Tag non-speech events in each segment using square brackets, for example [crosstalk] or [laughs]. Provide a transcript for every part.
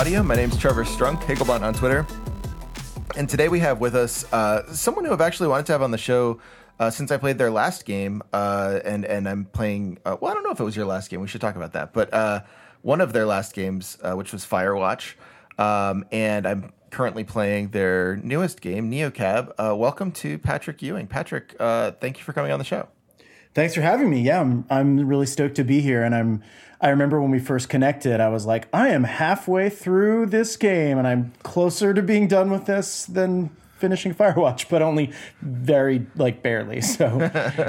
Audio. My name's Trevor Strunk, Hegelbon on Twitter. And today we have with us uh, someone who I've actually wanted to have on the show uh, since I played their last game. Uh, and, and I'm playing, uh, well, I don't know if it was your last game. We should talk about that. But uh, one of their last games, uh, which was Firewatch. Um, and I'm currently playing their newest game, Neocab. Welcome to Patrick Ewing. Patrick, thank you for coming on the show. Thanks for having me. Yeah, I'm I'm really stoked to be here and I'm I remember when we first connected, I was like, I am halfway through this game and I'm closer to being done with this than finishing Firewatch, but only very like barely. [laughs] So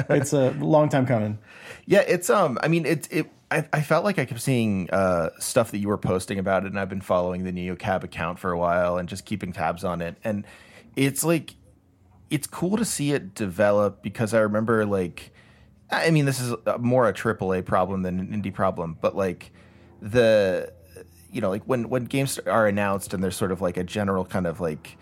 it's a long time coming. Yeah, it's um. I mean, it it. I, I felt like I kept seeing uh, stuff that you were posting about it, and I've been following the NeoCab account for a while and just keeping tabs on it. And it's like, it's cool to see it develop because I remember like, I mean, this is a- more a AAA problem than an indie problem, but like the, you know, like when when games are announced and there's sort of like a general kind of like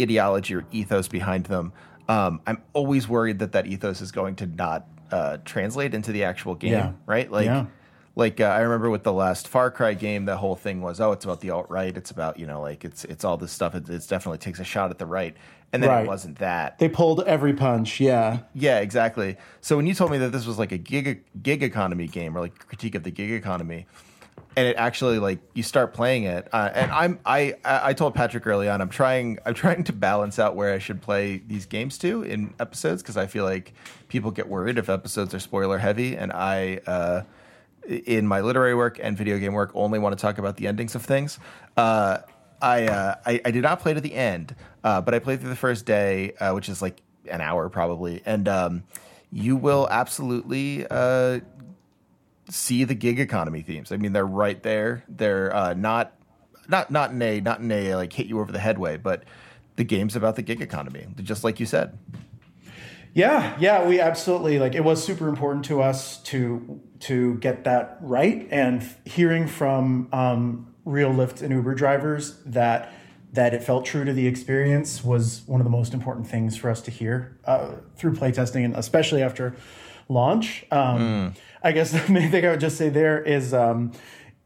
ideology or ethos behind them. Um, I'm always worried that that ethos is going to not uh, translate into the actual game, Yeah. right? Like, Yeah. Like uh, I remember with the last Far Cry game, the whole thing was, oh, it's about the alt right. It's about you know, like it's it's all this stuff. It it's definitely takes a shot at the right, and then it wasn't that. They pulled every punch. Yeah. Yeah, exactly. So when you told me that this was like a gig gig economy game or like critique of the gig economy, and it actually like you start playing it, uh, and I'm I I I told Patrick early on I'm trying I'm [laughs] trying to balance out where I should play these games to in episodes because I feel like people get worried if episodes are spoiler heavy, and I. Uh, in my literary work and video game work, only want to talk about the endings of things. Uh, I, uh, I I did not play to the end, uh, but I played through the first day, uh, which is like an hour probably, and um, you will absolutely uh, see the gig economy themes. I mean, they're right there. They're uh, not not not in a not in a like hit you over the head way, but the game's about the gig economy, just like you said. Yeah, yeah, we absolutely like it was super important to us to to get that right and hearing from um, real Lyft and Uber drivers that that it felt true to the experience was one of the most important things for us to hear uh, through playtesting and especially after launch. Um, I guess the [laughs] main thing I would just say there is um,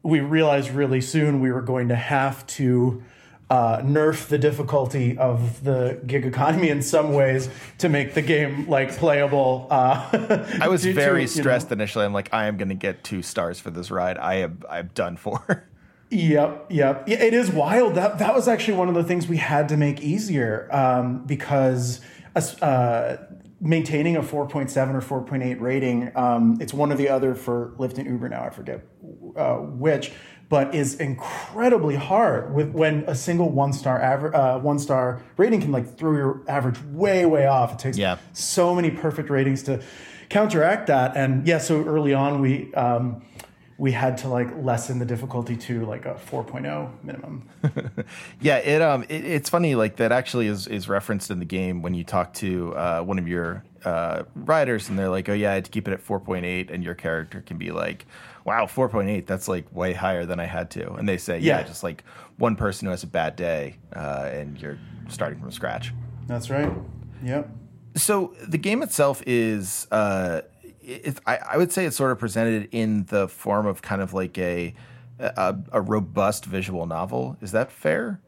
we realized really soon we were going to have to uh, nerf the difficulty of the gig economy in some ways to make the game like playable. Uh, [laughs] I was to- to, very know- stressed initially. I'm like, I am going to get two stars for this ride. I am I'm done for. [laughs] Yep, yep. Yeah, it is wild. That that was actually one of the things we had to make easier um, because uh, maintaining a 4.7 or 4.8 rating, um, it's one or the other for Lyft and Uber now. I forget uh, which, but is incredibly hard with when a single one star aver- uh, one star rating can like throw your average way way off. It takes Yeah. so many perfect ratings to counteract that. And yeah, so early on we. Um, we had to like lessen the difficulty to like a 4.0 minimum. [laughs] Yeah, it um, it, it's funny like that actually is is referenced in the game when you talk to uh, one of your uh, riders and they're like, oh yeah, I had to keep it at four point eight, and your character can be like, wow, four point eight, that's like way higher than I had to, and they say, yeah, Yeah. just like one person who has a bad day, uh, and you're starting from scratch. That's right. Yep. So the game itself is, uh, it, I, I would say it's sort of presented in the form of kind of like a, a, a robust visual novel. Is that fair?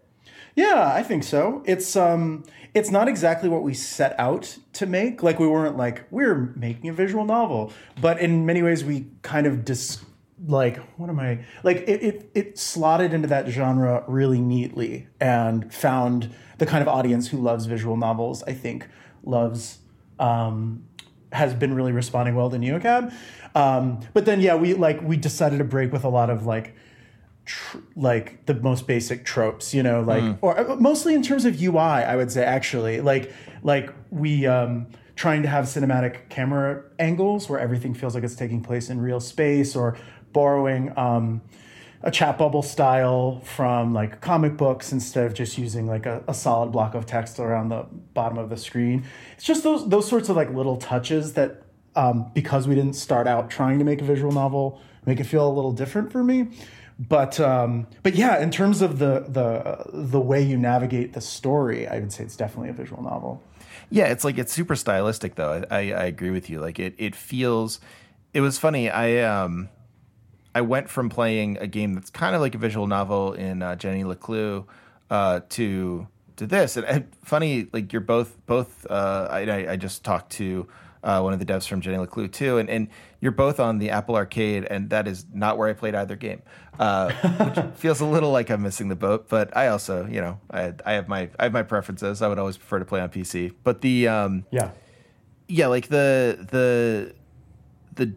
Yeah, I think so. It's um it's not exactly what we set out to make. Like we weren't like we're making a visual novel, but in many ways we kind of dis like what am I like it it, it slotted into that genre really neatly and found the kind of audience who loves visual novels. I think loves um has been really responding well to Neocab. Um, but then yeah, we like we decided to break with a lot of like tr- like the most basic tropes, you know, like or uh, mostly in terms of UI, I would say actually, like like we um trying to have cinematic camera angles where everything feels like it's taking place in real space or borrowing um a chat bubble style from like comic books instead of just using like a, a solid block of text around the bottom of the screen. It's just those those sorts of like little touches that um, because we didn't start out trying to make a visual novel, make it feel a little different for me but um, but yeah, in terms of the the the way you navigate the story, I would say it's definitely a visual novel. Yeah, it's like it's super stylistic though. I, I, I agree with you. Like it it feels. It was funny. I um I went from playing a game that's kind of like a visual novel in uh, Jenny LeClue uh, to to this. And, and funny, like you're both both. Uh, I I just talked to uh, one of the devs from Jenny LeClue too, and and you're both on the Apple Arcade, and that is not where I played either game, uh, [laughs] which feels a little like I'm missing the boat. But I also, you know, I I have my I have my preferences. I would always prefer to play on PC, but the um, Yeah. yeah, like the the the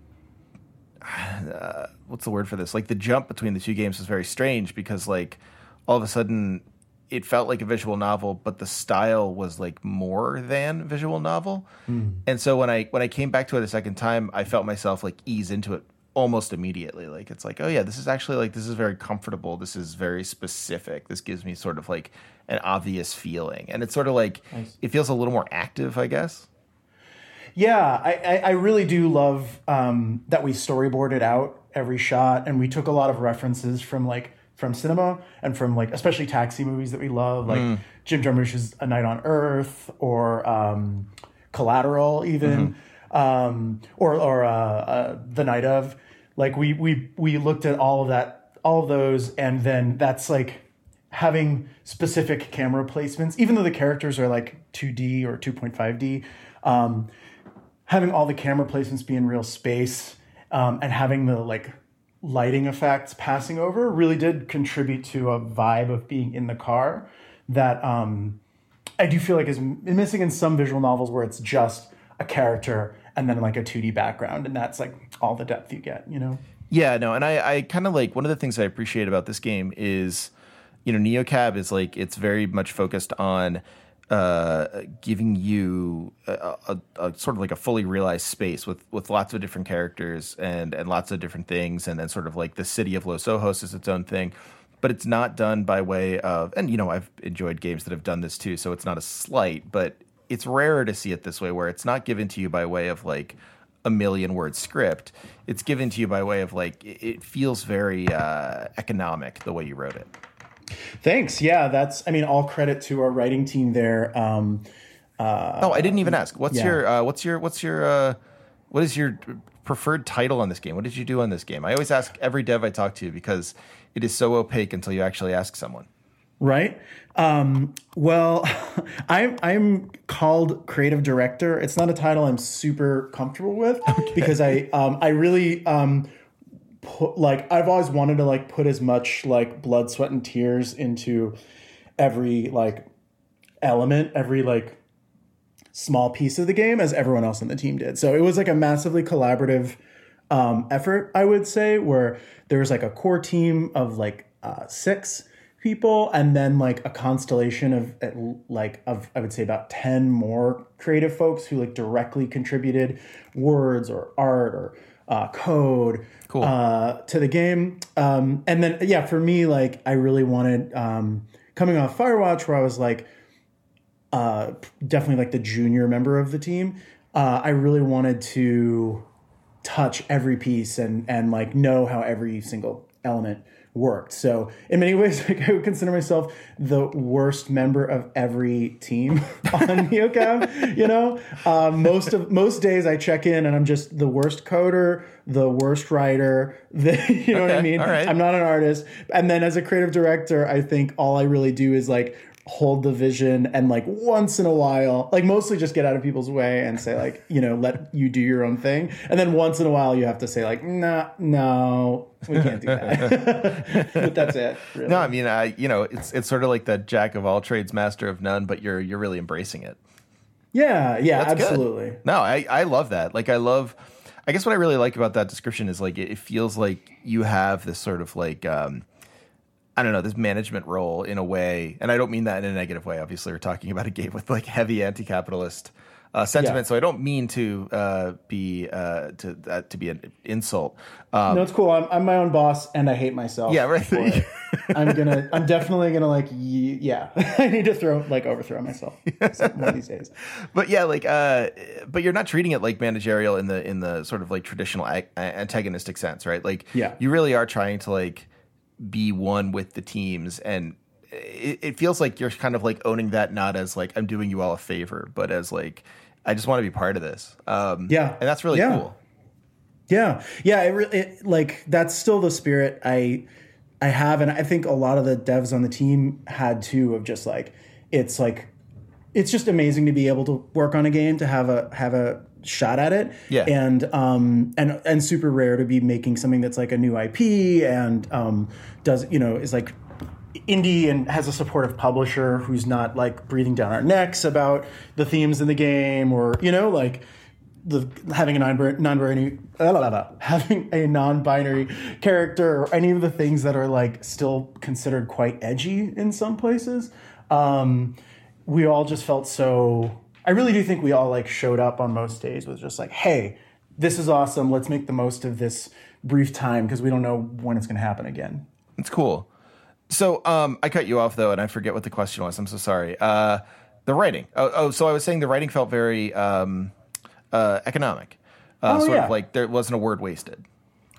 uh, what's the word for this? Like the jump between the two games was very strange because like all of a sudden it felt like a visual novel, but the style was like more than visual novel. And so when I when I came back to it a second time, I felt myself like ease into it almost immediately. Like it's like, oh yeah, this is actually like this is very comfortable. This is very specific. This gives me sort of like an obvious feeling, and it's sort of like it feels a little more active, I guess. Yeah, I, I, I really do love um, that we storyboarded out every shot, and we took a lot of references from like from cinema and from like especially taxi movies that we love, like Jim Jarmusch's A Night on Earth or um, Collateral, even um, or or uh, uh, The Night of. Like we we we looked at all of that, all of those, and then that's like having specific camera placements, even though the characters are like 2D or 2.5D. Um, having all the camera placements be in real space um, and having the like lighting effects passing over really did contribute to a vibe of being in the car that um, I do feel like is missing in some visual novels where it's just a character and then like a 2D background and that's like all the depth you get, you know? Yeah, no, and I, I kind of like one of the things I appreciate about this game is, you know, NeoCab is like it's very much focused on uh, giving you a, a, a sort of like a fully realized space with with lots of different characters and and lots of different things, and then sort of like the city of Los Ojos is its own thing. But it's not done by way of, and you know, I've enjoyed games that have done this too, so it's not a slight, but it's rarer to see it this way, where it's not given to you by way of like a million word script. It's given to you by way of like it it feels very uh, economic the way you wrote it. Thanks. Yeah, that's, I mean, all credit to our writing team there. Um, uh, Oh, I didn't even ask. What's yeah. your uh, what's your what's your uh, what is your preferred title on this game? What did you do on this game? I always ask every dev I talk to because it is so opaque until you actually ask someone. right? Um, well, [laughs] I'm I'm called creative director. It's not a title I'm super comfortable with [laughs] because I um, I really um, put like I've always wanted to like put as much like blood, sweat, and tears into every like element, every like small piece of the game as everyone else on the team did. So it was like a massively collaborative um, effort, I would say, where there was like a core team of like uh, six people, and then like a constellation of like of I would say about ten more creative folks who like directly contributed words or art or uh, code Cool. uh, to the game. Um, and then yeah, for me, like I really wanted um, coming off Firewatch, where I was like uh, definitely like the junior member of the team. Uh, I really wanted to touch every piece and and like know how every single element worked. So in many ways, [laughs] like, I would consider myself the worst member of every team [laughs] on NeoCab. you know, um, most of most days I check in and I'm just the worst coder, the worst writer. [laughs] The, you know okay, what I mean? I'm not an artist. And then as a creative director, I think all I really do is like hold the vision and like once in a while like mostly just get out of people's way and say like you know let you do your own thing. And then once in a while you have to say like nah no we can't do that. [laughs] But that's it really. no i mean i you know it's it's sort of like the jack of all trades master of none but you're you're really embracing it. Yeah yeah that's absolutely. Good. no i i love that. Like i love i guess what i really like about that description is like it, it feels like you have this sort of like um I don't know this management role in a way, and I don't mean that in a negative way. Obviously, we're talking about a game with like heavy anti-capitalist uh, sentiment, yeah. so I don't mean to uh, be uh, to that to be an insult. Um, no, it's cool. I'm, I'm my own boss, and I hate myself. Yeah, right. [laughs] I'm gonna. I'm definitely gonna like. Yeah, [laughs] I need to throw like overthrow myself one of these days. But yeah, like, uh, but you're not treating it like managerial in the in the sort of like traditional antagonistic sense, right? Like, yeah, you really are trying to like be one with the teams. And it, it, feels like you're kind of like owning that not as like i'm doing you all a favor but as like i just want to be part of this. Um yeah. and that's really yeah. cool. Yeah. Yeah it, it, like that's still the spirit i i have. And i think a lot of the devs on the team had too of just like it's like it's just amazing to be able to work on a game to have a have a shot at it. Yeah. And um and and super rare to be making something that's like a new IP and um does you know is like indie and has a supportive publisher who's not like breathing down our necks about the themes in the game or you know like the having a non-binary blah, blah, blah, having a non-binary character or any of the things that are like still considered quite edgy in some places um, we all just felt so I really do think we all like showed up on most days with just like, hey, this is awesome. Let's make the most of this brief time because we don't know when it's going to happen again. It's cool. So um, I cut you off though, and I forget what the question was. I'm so sorry. Uh, the writing. Oh, oh, so I was saying the writing felt very um, uh, economic. Uh, oh, sort yeah. of like there wasn't a word wasted.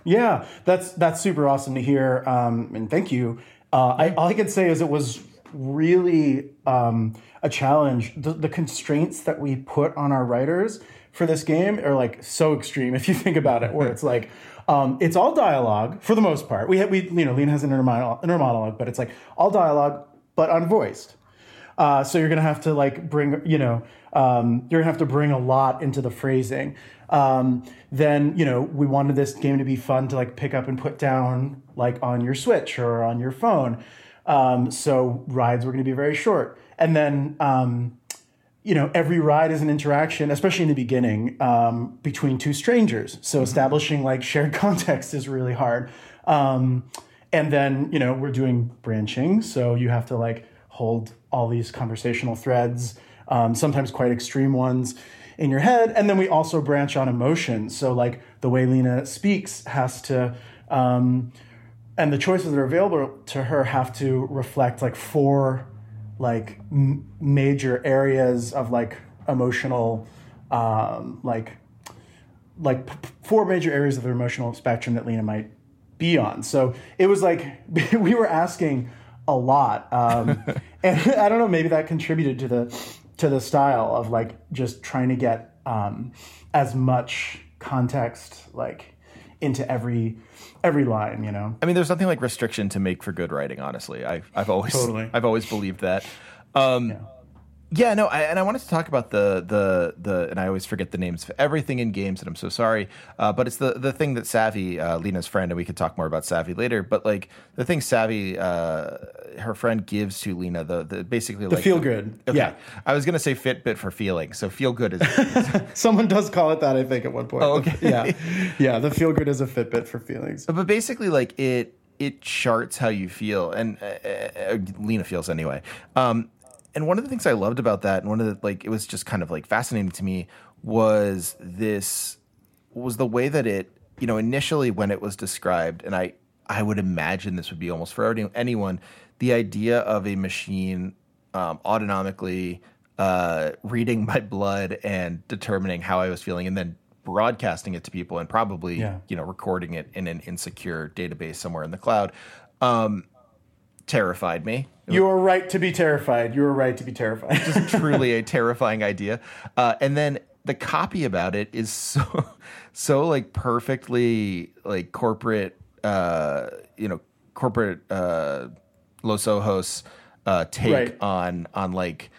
Yeah, that's that's super awesome to hear, um, and thank you. Uh, I, all I can say is it was really um, a challenge. The, the, constraints that we put on our writers for this game are like so extreme if you think about it, where it's like, um, it's all dialogue for the most part. We have, we, you know, Lina has an inner monologue, inner monologue, but it's like all dialogue, but unvoiced. Uh, so you're gonna have to like bring, you know, um, you're gonna have to bring a lot into the phrasing. Um, then you know we wanted this game to be fun to like pick up and put down like on your Switch or on your phone. Um, so rides were going to be very short. And then, um, you know, every ride is an interaction, especially in the beginning, um, between two strangers. So mm-hmm. establishing like shared [laughs] context is really hard. Um, and then, you know, we're doing branching. So you have to like hold all these conversational threads, um, sometimes quite extreme ones in your head. And then we also branch on emotions. So like the way Lina speaks has to, um, and the choices that are available to her have to reflect like four like m- major areas of like emotional um, like like p- four major areas of the emotional spectrum that Lina might be on. So it was like [laughs] we were asking a lot, um, [laughs] and I don't know, maybe that contributed to the to the style of like just trying to get um, as much context like into every every line, you know. I mean, there's nothing like restriction to make for good writing. Honestly, I've I've always totally. I've always believed that. Um, yeah. Yeah, no, I, and I wanted to talk about the the the, and I always forget the names of everything in games, and I'm so sorry. Uh, but it's the the thing that Savvy, uh, Lina's friend, and we could talk more about Savvy later. But like the thing Savvy, uh, her friend gives to Lina, the, the basically the like, feel good. Okay. Yeah, I was gonna say Fitbit for feeling, so feel good is. [laughs] Someone does call it that, I think, at one point. Oh, okay. yeah, yeah, the feel good is a Fitbit for feelings. But basically, like it it charts how you feel, and uh, uh, Lina feels anyway. Um, and one of the things I loved about that, and one of the like, it was just kind of like fascinating to me, was this was the way that it, you know, initially when it was described, and I I would imagine this would be almost for anyone, the idea of a machine um, autonomically uh, reading [laughs] my blood and determining how I was feeling, and then broadcasting it to people and probably Yeah. you know recording it in an insecure database somewhere in the cloud um, terrified me. You are right to be terrified. You are right to be terrified. Just [laughs] truly a terrifying idea. Uh, and then the copy about it is so [laughs] so like perfectly like corporate uh you know corporate uh Los Ojos uh take Right. on on like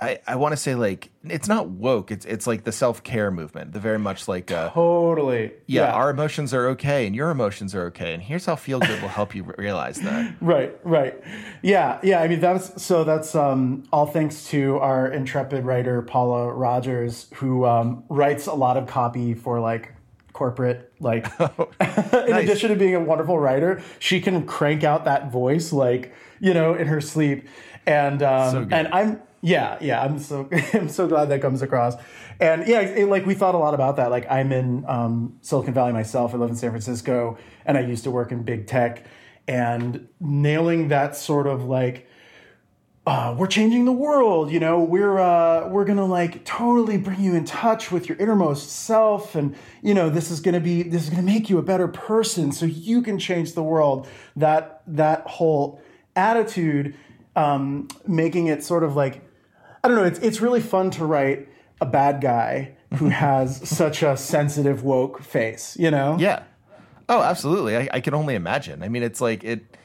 I, I want to say like it's not woke it's it's like the self-care movement the very much like uh totally. yeah, our emotions are okay and your emotions are okay and here's how feel good will help you realize that [laughs] Right, right. Yeah, yeah. I mean, that's so that's um, all thanks to our intrepid writer, Paula Rogers, who um, writes a lot of copy for like corporate, like, [laughs] [laughs] in addition to being a wonderful writer, she can crank out that voice, like, you know, in her sleep. And, um, So and I'm, yeah, yeah, I'm so, [laughs] I'm so glad that comes across. And yeah, it, like we thought a lot about that. Like I'm in um, Silicon Valley myself. I live in San Francisco and I used to work in big tech and nailing that sort of like uh, we're changing the world you know we're uh, we're gonna like totally bring you in touch with your innermost self and you know this is gonna be this is gonna make you a better person so you can change the world that that whole attitude um, making it sort of like i don't know it's, it's really fun to write a bad guy who [laughs] has such a sensitive woke face you know Yeah. Oh, absolutely. I, I can only imagine. I mean, it's like it.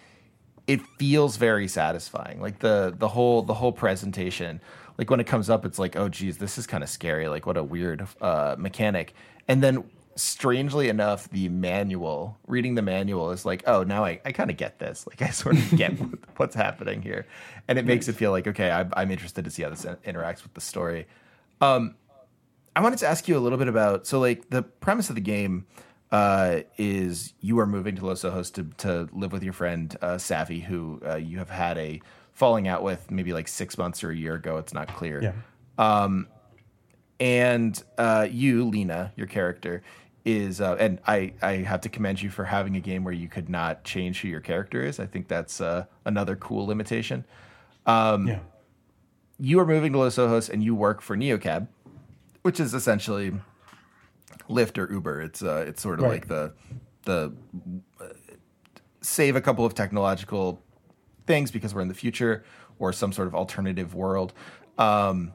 It feels very satisfying. Like the the whole the whole presentation. Like when it comes up, it's like, oh, geez, this is kind of scary. Like what a weird uh, mechanic. And then, strangely enough, the manual reading the manual is like, oh, now I, I kind of get this. Like I sort of get what- [laughs] [laughs] what's happening here, and it makes it feel like okay, I'm, I'm interested to see how this interacts with the story. Um, I wanted to ask you a little bit about so like the premise of the game uh, is you are moving to Los Ojos to, to live with your friend uh, Savvy, who uh, you have had a falling out with maybe like six months or a year ago. It's not clear. yeah And uh, you, Lina, your character, is uh, and I I have to commend you for having a game where you could not change who your character is. I think that's uh, another cool limitation. yeah you are moving to Los Ojos and you work for Neocab, which is essentially Lyft or Uber. It's uh, it's sort of Right. like the the uh, save a couple of technological things because we're in the future or some sort of alternative world. Um,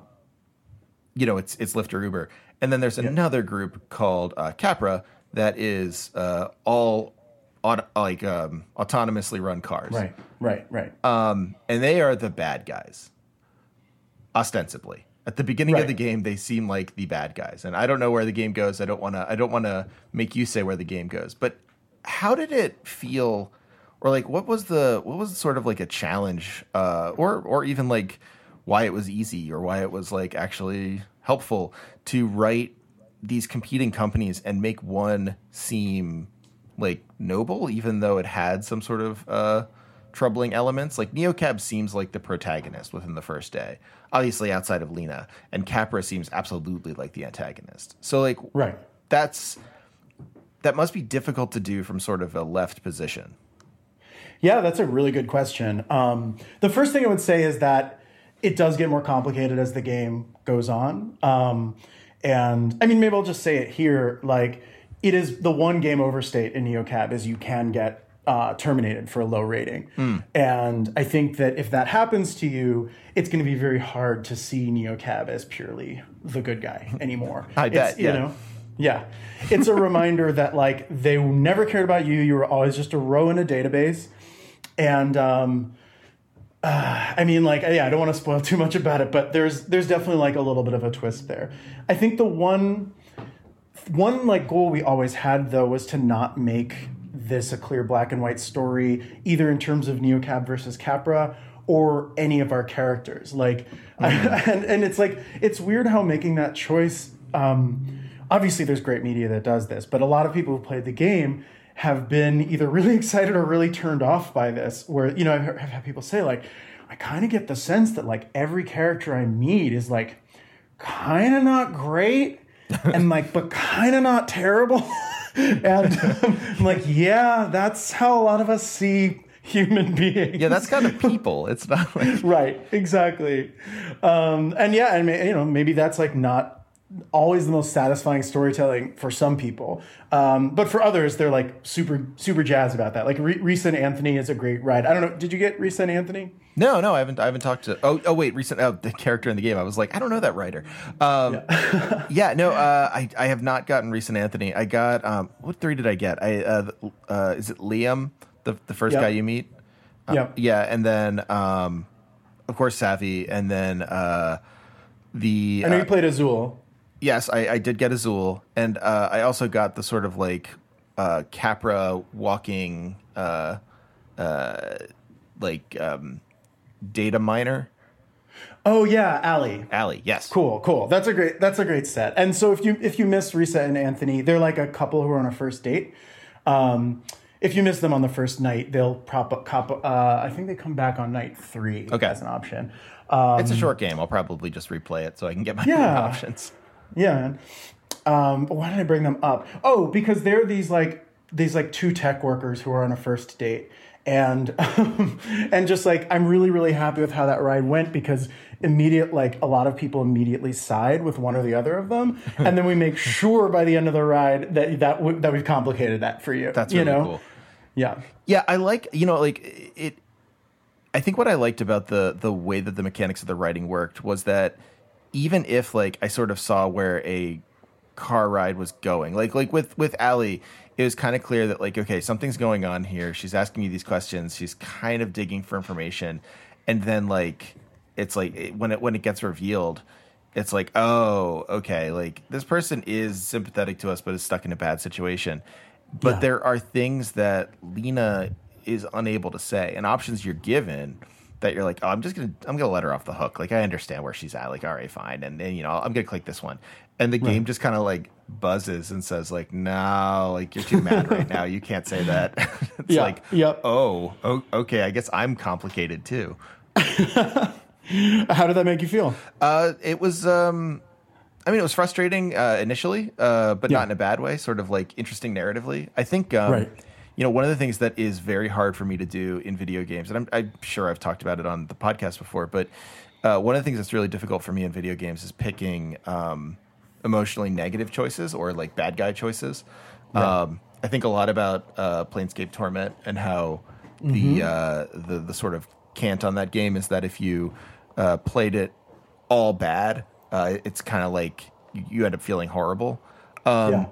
you know, it's it's Lyft or Uber, and then there's another group called uh, Capra that is uh, all aut- like um, autonomously run cars right right right um, and they are the bad guys, ostensibly. At the beginning of the game, they seem like the bad guys, and I don't know where the game goes. I don't want to. I don't want to make you say where the game goes. But how did it feel, or like what was the what was sort of like a challenge, uh, or or even like why it was easy or why it was like actually helpful to write these competing companies and make one seem like noble, even though it had some sort of uh, troubling elements. Like Neocab seems like the protagonist within the first day, obviously outside of Lina, and Capra seems absolutely like the antagonist. So like right that's that must be difficult to do from sort of a left position. Yeah, that's a really good question. Um, the first thing I would say is that it does get more complicated as the game goes on. Um, and I mean, maybe I'll just say it here. Like, it is the one game over state in NeoCab is you can get uh, terminated for a low rating. And I think that if that happens to you, it's going to be very hard to see NeoCab as purely the good guy [laughs] anymore. I It's, bet, You yeah. know, yeah. It's a reminder [laughs] that like they never cared about you. You were always just a row in a database. And um uh, [sighs] I mean like yeah, I don't want to spoil [laughs] too much about it, but there's there's definitely like a little bit of a twist there. I think the one one like goal we always had though was to not make this a clear black and white story either in terms of Neocab versus Capra or any of our characters like [laughs] and, and it's like it's weird how making that choice um obviously there's great media that does this but a lot of people who played the game have been either really [laughs] excited or really turned off by this where you know i've, had people say like i kind of get the sense that like every character i meet is like kind of not great [laughs] and like but kind of not terrible. [laughs] And um, i'm like yeah that's how a lot of us see human beings. Yeah, that's kind of people. It's not like right exactly. Um and yeah and you know maybe that's like not always the most satisfying storytelling for some people. Um, but for others, they're like super super jazzed about that. Like and Anthony is a great ride. I don't know. Did you get and Anthony? No, no, I haven't. I haven't talked to. Oh, oh, wait, recent. Oh, the character in the game. I was like, I don't know that writer. Um, yeah. [laughs] yeah, no, uh, I I have not gotten Risa and Anthony. I got um, what three did I get? I uh, uh, is it Liam, the the first yep. guy you meet? Uh, yeah, yeah, and then um, of course Savvy, and then uh, the. I know uh, you played Azul. Yes, I, I did get Azul, and uh, I also got the sort of like uh, Capra walking, uh, uh, like um, data miner. Oh yeah, Ali. Ali, yes. Cool, cool. That's a great. That's a great set. And so if you if you miss Risa and Anthony, they're like a couple who are on a first date. Um, if you miss them on the first night, they'll prop up. Cop, uh, I think they come back on night three okay. as an option. Um, it's a short game. I'll probably just replay it so I can get my yeah. [laughs] options. Yeah, man. Um, why did I bring them up? Oh, because they're these like these like two tech workers who are on a first date, and [laughs] and just like I'm really really happy with how that ride went because immediate like a lot of people immediately side with one or the other of them, [laughs] and then we make sure by the end of the ride that that w- that we've complicated that for you. That's really you know? cool. Yeah, yeah. I like you know like it. I think what I liked about the the way that the mechanics of the writing worked was that even if like I sort of saw where a car ride was going, like like with with Ali, it was kind of clear that like okay, something's going on here. She's asking me these questions. She's kind of digging for information, and then like it's like when it when it gets revealed, it's like oh okay, like this person is sympathetic to us, but is stuck in a bad situation. But yeah. there are things that Lina is unable to say, and options you're given that you're like, oh, I'm just gonna I'm gonna let her off the hook. Like I understand where she's at. Like all right, fine, and then you know I'm gonna click this one, and the right. game just kind of like buzzes and says like, no, like you're too mad right [laughs] now. You can't say that. [laughs] it's yeah. like, yep. oh, oh, okay. I guess I'm complicated too. [laughs] How did that make you feel? Uh, it was. Um, I mean, it was frustrating uh, initially, uh, but yeah. not in a bad way. Sort of like interesting narratively. I think. Um, right you know, one of the things that is very hard for me to do in video games, and I'm, I'm sure I've talked about it on the podcast before, but uh, one of the things that's really difficult for me in video games is picking um, emotionally negative choices or like bad guy choices. Right. Um, I think a lot about uh, Planescape Torment and how mm-hmm. the, uh, the the sort of cant on that game is that if you uh, played it all bad, uh, it's kind of like you, you, end up feeling horrible. Um, yeah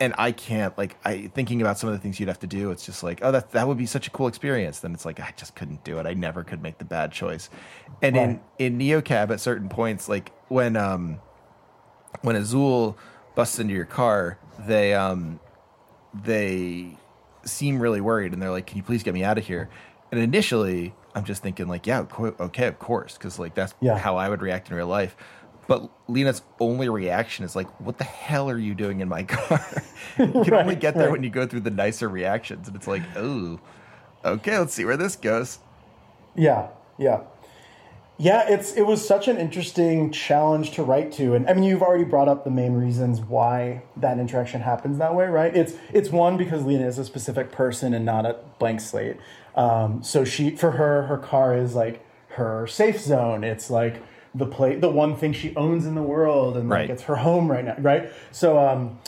and I can't like I thinking about some of the things you'd have to do. It's just like, oh, that that would be such a cool experience. Then it's like I just couldn't do it. I never could make the bad choice. And right. in in NeoCab, at certain points, like when um when Azul busts into your car, they um they seem really worried, and they're like, "Can you please get me out of here?" And initially, I'm just thinking like, "Yeah, okay, of course," because like that's yeah. how I would react in real life. But Lina's only reaction is like, "What the hell are you doing in my [laughs] car?" you can right, only get there right. when you go through the nicer reactions, and it's like, "Oh, okay, let's see where this goes." Yeah, yeah, yeah. It's it was such an interesting challenge to write to, and I mean, you've already brought up the main reasons why that interaction happens that way, right? It's it's one because Lina is a specific person and not a blank slate. Um, so she, for her, her car is like her safe zone. It's like the play the one thing she owns in the world and like it's her home right now right? So um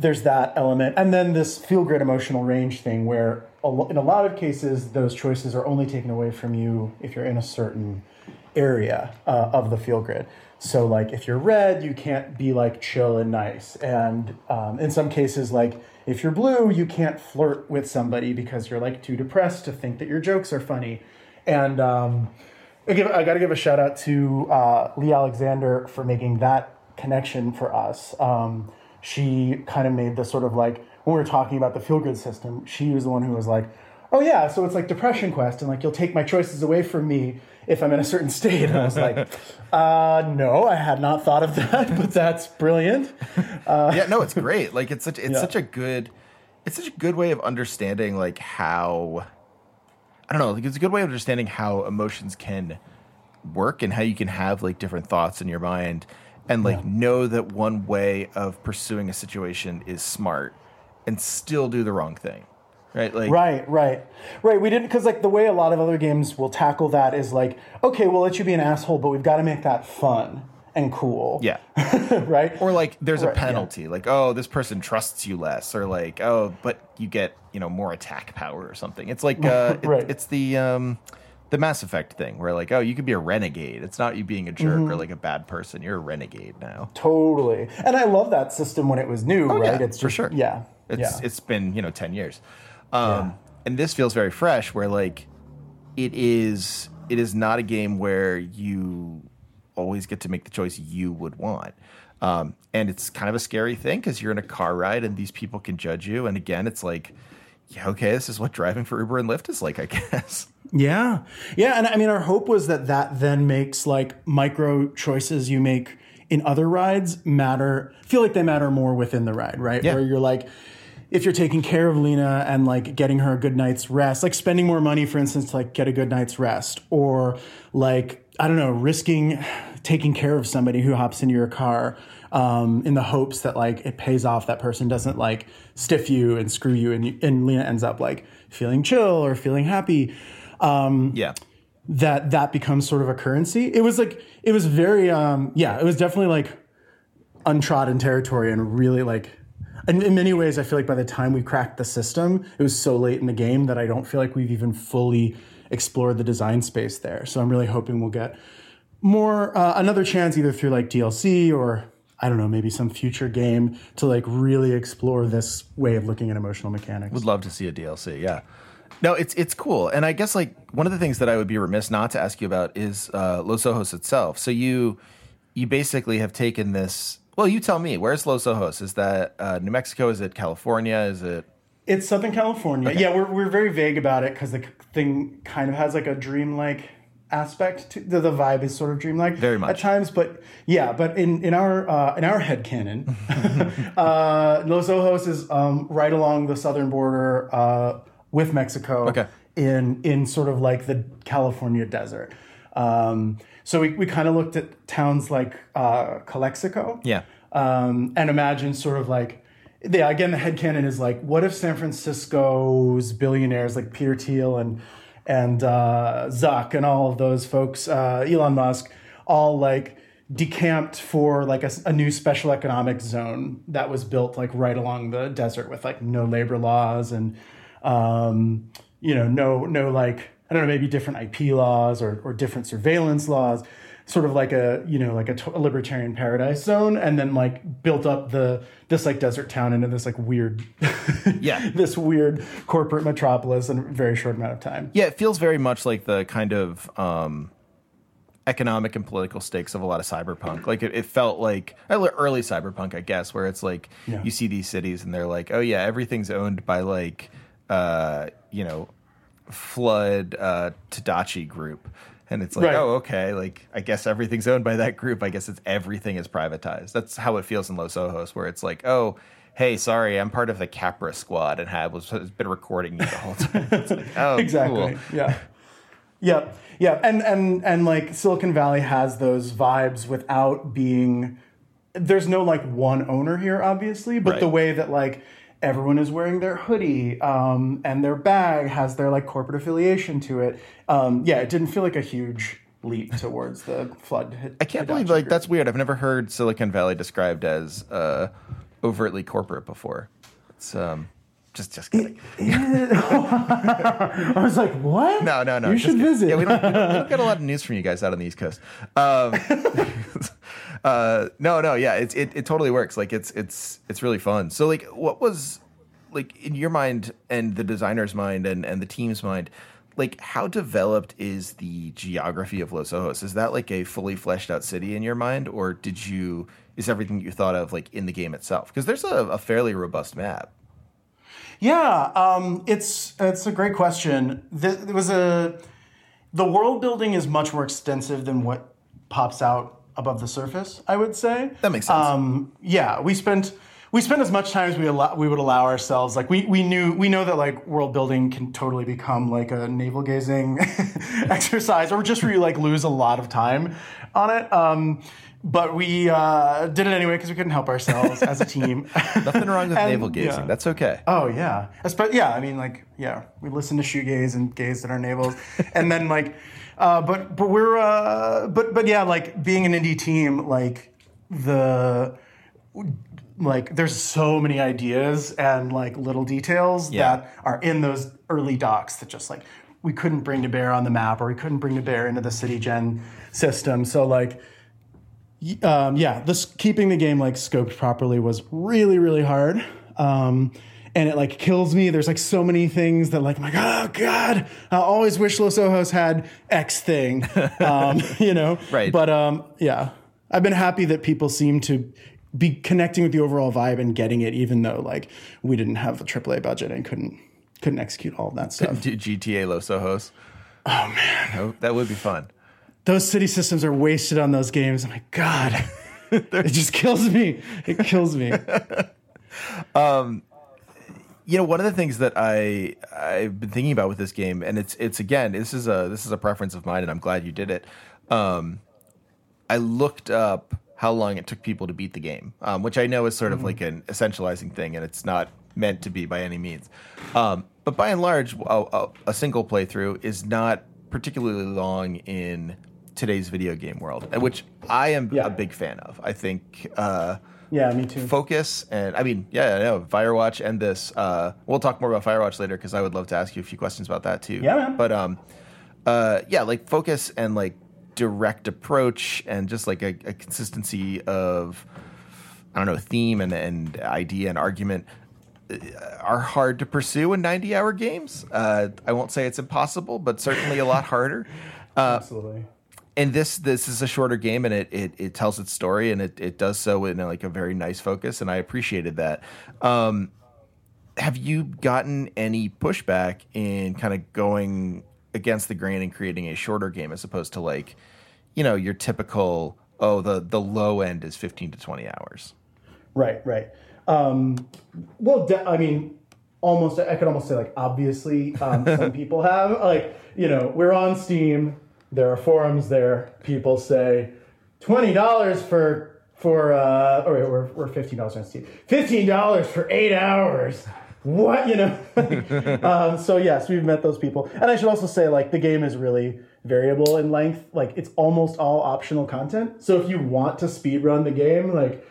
there's that element. And then this feel grid emotional range thing where in a lot of cases those choices are only taken away from you if you're in a certain area uh, of the feel grid so like if you're red you can't be like chill and nice. And um, in some cases like if you're blue you can't flirt with somebody because you're like too depressed to think that your jokes are funny. And um, I, give, I got to give a shout out to uh, Leigh Alexander for making that connection for us. Um, she kind of made the sort of like when we were talking about the feel good system, she was the one who was like, "Oh yeah, so it's like Depression Quest, and like you'll take my choices away from me if I'm in a certain state." And I was like, [laughs] uh, "No, I had not thought of that, [laughs] but that's brilliant." Uh, [laughs] yeah, no, it's great. Like it's such it's yeah. such a good it's such a good way of understanding like how I don't know. Like it's a good way of understanding how emotions can work and how you can have like different thoughts in your mind and like yeah. know that one way of pursuing a situation is smart and still do the wrong thing. Right, like right, right, right. We didn't because like the way a lot of other games will tackle that is like, okay, we'll let you be an asshole, but we've got to make that fun. And cool. Yeah. [laughs] right. Or like there's Right, a yeah. penalty, like oh this person trusts you less, or like oh but you get you know more attack power or something. It's like uh, [laughs] it- it's the um, the Mass Effect thing where like oh you could be a renegade. It's not you being a jerk Mm-hmm. or like a bad person. You're a renegade now. Totally. And I love that system when it was new, right? Oh, yeah, it's for sure. Yeah. It's yeah. it's been you know ten years, um, and this feels very fresh. Where like it is it is not a game where you always get to make the choice you would want. Um, and it's kind of a scary thing because you're in a car ride and these people can judge you. And again, it's like, yeah, okay, this is what driving for Uber and Lyft is like, I [laughs] guess. Yeah. Yeah. And I mean, our hope was that that then makes like micro choices you make in other rides matter, feel like they matter more within the ride, right? Yeah. Where you're like, if you're taking care of Lina and like getting her a good night's rest, like spending more money, for instance, to like get a good night's rest, or like, I don't know, risking taking care of somebody who hops into your car um, in the hopes that like it pays off, that person doesn't like stiff you and screw you, and, you, and Lina ends up like feeling chill or feeling happy Yeah. that that becomes sort of a currency. It was like it was very um yeah, it was definitely like untrodden territory and really like in, in many ways I feel like by the time we cracked the system, it was so late in the game that I don't feel like we've even fully explored the design space there. So I'm really hoping we'll get more uh, another chance either through like DLC or I don't know, maybe some future game to like really explore this way of looking at emotional mechanics. Would love to see a DLC. Yeah. No, it's it's cool, and I guess like one of the things that I would be remiss not to ask you about is uh, Los Ojos itself. So you you basically have taken this. Well, you tell me. Where's Los Ojos? Is that uh, New Mexico? Is it California? Is it? It's Southern California. Yeah, we're, we're very vague about it because the thing kind of has like a dreamlike aspect to the, the vibe is sort of dreamlike Very much. at times but yeah but in in our uh, in our head canon [laughs] uh, Los Ojos is um, right along the southern border uh, with Mexico Okay. in in sort of like the California desert um, so we, we kind of looked at towns like uh, Calexico Yeah. um, and imagine sort of like yeah again the headcanon is like what if san francisco's billionaires like peter thiel and and uh, zuck and all of those folks uh, elon musk all like decamped for like a new special economic zone that was built like right along the desert with like no labor laws and um, you know no no like i don't know maybe different ip laws or, or different surveillance laws sort of like a you know like a, libertarian paradise zone and then like built up the this like desert town into this like weird [laughs] Yeah. this weird corporate metropolis in a very short amount of time Yeah, it feels very much like the kind of um, economic and political stakes of a lot of cyberpunk. Like it, it felt like early cyberpunk, I guess, where it's like Yeah. you see these cities and they're like, oh yeah, everything's owned by like uh, you know flood uh, Tadachi group. And it's like, Right. oh, okay. Like, I guess everything's owned by that group. I guess it's everything is privatized. That's how it feels in Los Ojos, where it's like, oh, hey, sorry, I'm part of the Capra squad and have was has been recording you the whole time. It's like, [laughs] oh, exactly cool. yeah yeah yeah and and and like silicon valley has those vibes without being there's no like one owner here obviously but Right. the way that like everyone is wearing their hoodie um, and their bag has their like corporate affiliation to it um, yeah it didn't feel like a huge leap towards the flood I can't believe like that's weird. I've never heard Silicon Valley described as uh, overtly corporate before. It's um, just just kidding. [laughs] i was like what No, no, no. you should kidding. visit Yeah, we don't, we don't [laughs] get a lot of news from you guys out on the East Coast. Um, [laughs] uh, no, no, yeah, it's it, it totally works. Like it's it's it's really fun. So like, what was like in your mind and the designer's mind and and the team's mind? Like, how developed is the geography of Los Ojos? Is that like a fully fleshed out city in your mind, or did you is everything you thought of like in the game itself? Because there's a, a fairly robust map. Yeah, um, it's it's a great question. There was a the world building is much more extensive than what pops out above the surface. I would say That makes sense. Um, yeah, we spent we spent as much time as we allow, we would allow ourselves. Like we we knew we know that like world building can totally become like a navel gazing [laughs] exercise, or just where you like lose a lot of time on it. Um, but we uh, did it anyway because we couldn't help ourselves as a team. [laughs] Nothing wrong with [laughs] And, navel gazing. yeah. That's okay. Oh yeah, Espe- yeah. I mean, like, yeah, we listened to shoegaze and gazed at our navels, [laughs] and then like, Uh, but but we're uh, but but yeah, like being an indie team, like the like there's so many ideas and like little details Yeah. that are in those early docs that just like we couldn't bring to bear on the map or we couldn't bring to bear into the city gen system. So like um, yeah, this keeping the game like scoped properly was really really hard. Um, and it like kills me. There's like so many things that like I'm like, oh god, I always wish Los Ojos had X thing, [laughs] um, you know. Right. But um, yeah, I've been happy that people seem to be connecting with the overall vibe and getting it, even though like we didn't have the AAA budget and couldn't couldn't execute all of that stuff. Do GTA Los Ojos. Oh man, that would be fun. Those city systems are wasted on those games. I'm like, God, [laughs] it just kills me. It kills me. [laughs] you know one of the things that i i've been thinking about with this game and it's it's again this is a this is a preference of mine and i'm glad you did it um i looked up how long it took people to beat the game um, which i know is sort of like an essentializing thing and it's not meant to be by any means um, but by and large a, a, a single playthrough is not particularly long in today's video game world which i am Yeah. a big fan of i think uh, Yeah, me too. focus and I mean, yeah, I know Firewatch and this. Uh, we'll talk more about Firewatch later because I would love to ask you a few questions about that too. Yeah, man. But um, uh, yeah, like focus and like direct approach and just like a, a consistency of I don't know theme and and idea and argument uh, are hard to pursue in 90 hour games. Uh, I won't say it's impossible, but certainly a lot harder. Absolutely. And this this is a shorter game and it it, it tells its story and it, it does so in like a very nice focus and I appreciated that. Um, have you gotten any pushback in kind of going against the grain and creating a shorter game as opposed to like, you know, your typical oh the the low end is fifteen to twenty hours. Right, right. Um, well, de- I mean, almost, I could almost say, like, obviously, um, some [laughs] people have. Like, you know, we're on Steam, there are forums there. People say $20 for, for uh, or we're, we're $15 on Steam. $15 for eight hours. What, you know? [laughs] um, so, yes, we've met those people. And I should also say, like, the game is really variable in length. Like, it's almost all optional content. So, if you want to speed run the game, like,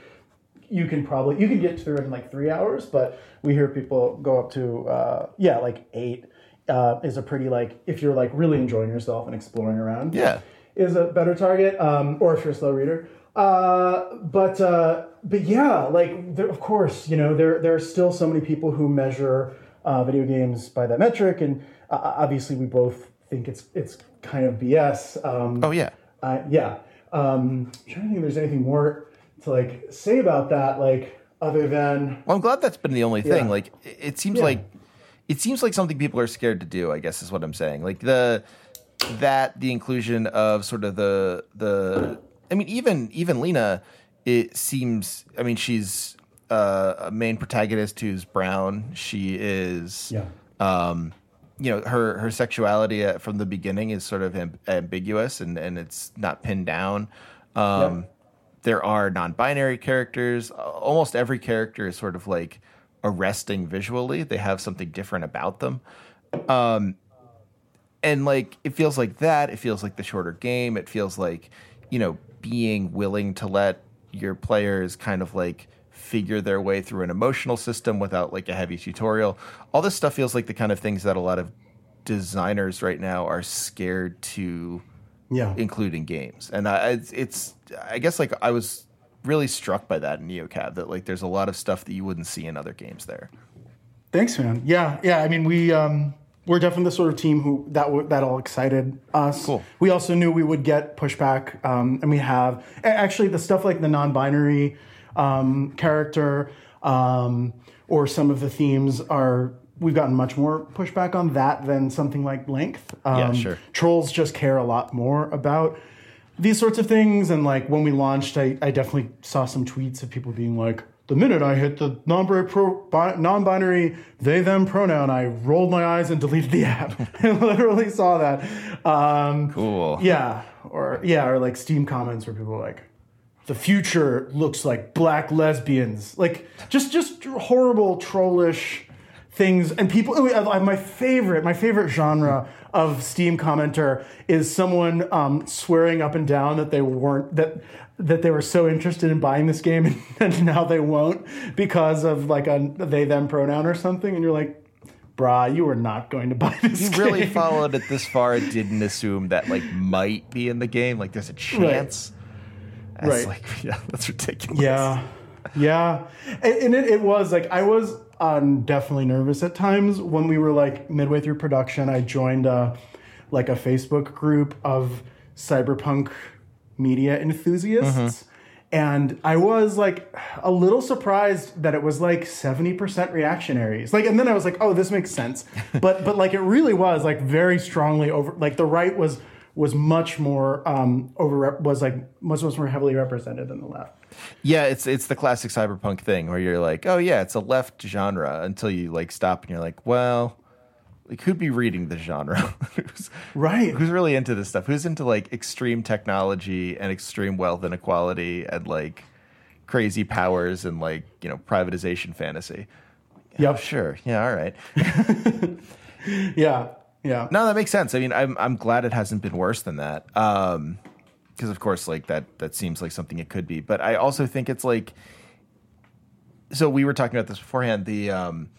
you can probably you can get through it in like three hours but we hear people go up to uh, yeah like eight uh, is a pretty like if you're like really enjoying yourself and exploring around Yeah. is a better target um, or if you're a slow reader uh, but uh, but yeah like there, of course you know there there are still so many people who measure uh, video games by that metric and uh, obviously we both think it's it's kind of BS um, Oh yeah. uh, yeah. Um, I'm trying to think if there's anything more to like say about that, like other than Well, I'm glad that's been the only thing. Yeah. Like, it- it seems Yeah. like it seems like something people are scared to do. I guess is what I'm saying. Like the that the inclusion of sort of the the. I mean, even even Lina, it seems. I mean, she's uh, a main protagonist who's brown. She is. yeah, Um, you know, her her sexuality uh, from the beginning is sort of amb- ambiguous and and it's not pinned down. Um, There are non-binary characters. Almost every character is sort of like arresting visually. They have something different about them. Um, and like it feels like that. It feels like the shorter game. It feels like you know being willing to let your players kind of like figure their way through an emotional system without like a heavy tutorial. All this stuff feels like the kind of things that a lot of designers right now are scared to yeah, include in games. And I, it's, it's I guess like I was really struck by that in NeoCab that like there's a lot of stuff that you wouldn't see in other games there. Thanks, man. Yeah, yeah. I mean, we um, we're definitely the sort of team who that w- that all excited us. Cool. We also knew we would get pushback, um, and we have actually the stuff like the non-binary um, character um, or some of the themes are. We've gotten much more pushback on that than something like length. Um, Yeah, sure. Trolls just care a lot more about these sorts of things. And like when we launched, I, I definitely saw some tweets of people being like, the minute I hit the non-binary, pro, non-binary they them pronoun, I rolled my eyes and deleted the app. [laughs] I literally saw that. Um, Cool. yeah, or yeah, or like Steam comments where people are like, the future looks like black lesbians, like just just horrible trollish things and people my favorite my favorite genre of steam commenter is someone um, swearing up and down that they weren't that that they were so interested in buying this game [laughs] and now they won't because of like a they them pronoun or something and you're like brah you were not going to buy [laughs] this You really followed it this far and [laughs] didn't assume that like might be in the game. Like there's a chance. That's Right. like yeah, that's ridiculous. Yeah, yeah, and, and it, it was like I was um, definitely nervous at times when we were like midway through production. I joined a like a Facebook group of cyberpunk media enthusiasts. And I was like a little surprised that it was like 70% reactionaries. Like and then I was like, "Oh, this makes sense." [laughs] But but like it really was like very strongly over like the right was was much more um over was like much much more heavily represented than the left. Yeah, it's it's the classic cyberpunk thing where you're like, oh yeah, it's a left genre until you like stop and you're like, well, like who'd be reading the genre? [laughs] who's, Right. who's really into this stuff? Who's into like extreme technology and extreme wealth inequality and like crazy powers and like you know privatization fantasy? Yep. Oh, sure. Yeah. All right. [laughs] Yeah. Yeah. No, that makes sense. I mean, I'm I'm glad it hasn't been worse than that. Um, because of course, like that that seems like something it could be. But I also think it's like. So we were talking about this beforehand. The um,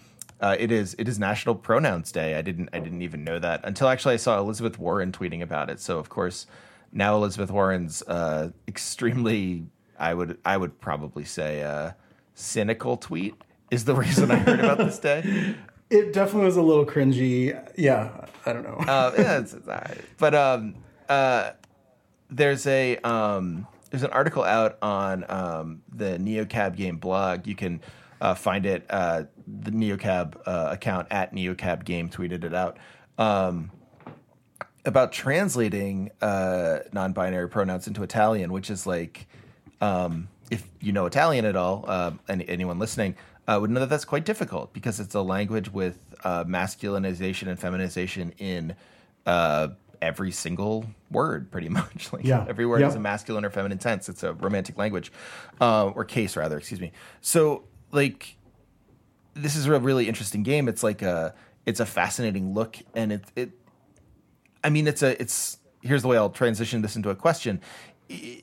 uh, it is it is National Pronouns Day. I didn't I didn't even know that until actually I saw Elizabeth Warren tweeting about it. So of course, now Elizabeth Warren's uh, extremely I would I would probably say uh, cynical tweet is the reason I heard about this day. [laughs] It definitely was a little cringy. Yeah. I don't know. uh, yeah, [laughs] it's, it's all right. But um, uh, there's a um, there's an article out on um, the NeoCab game blog. You can uh, find it. Uh, the NeoCab uh, account at NeoCab Game tweeted it out. Um, about translating uh, non-binary pronouns into Italian, which is like, um, if you know Italian at all, uh, and anyone listening uh, would know that that's quite difficult because it's a language with uh, masculinization and feminization in uh, every single word, pretty [laughs] much. Like Yeah. every word has a masculine or feminine tense. It's a romantic language, uh, or case rather. Excuse me. So like this is a really interesting game. It's like a it's a fascinating look, and it it. I mean, it's a it's. Here's the way I'll transition this into a question. I-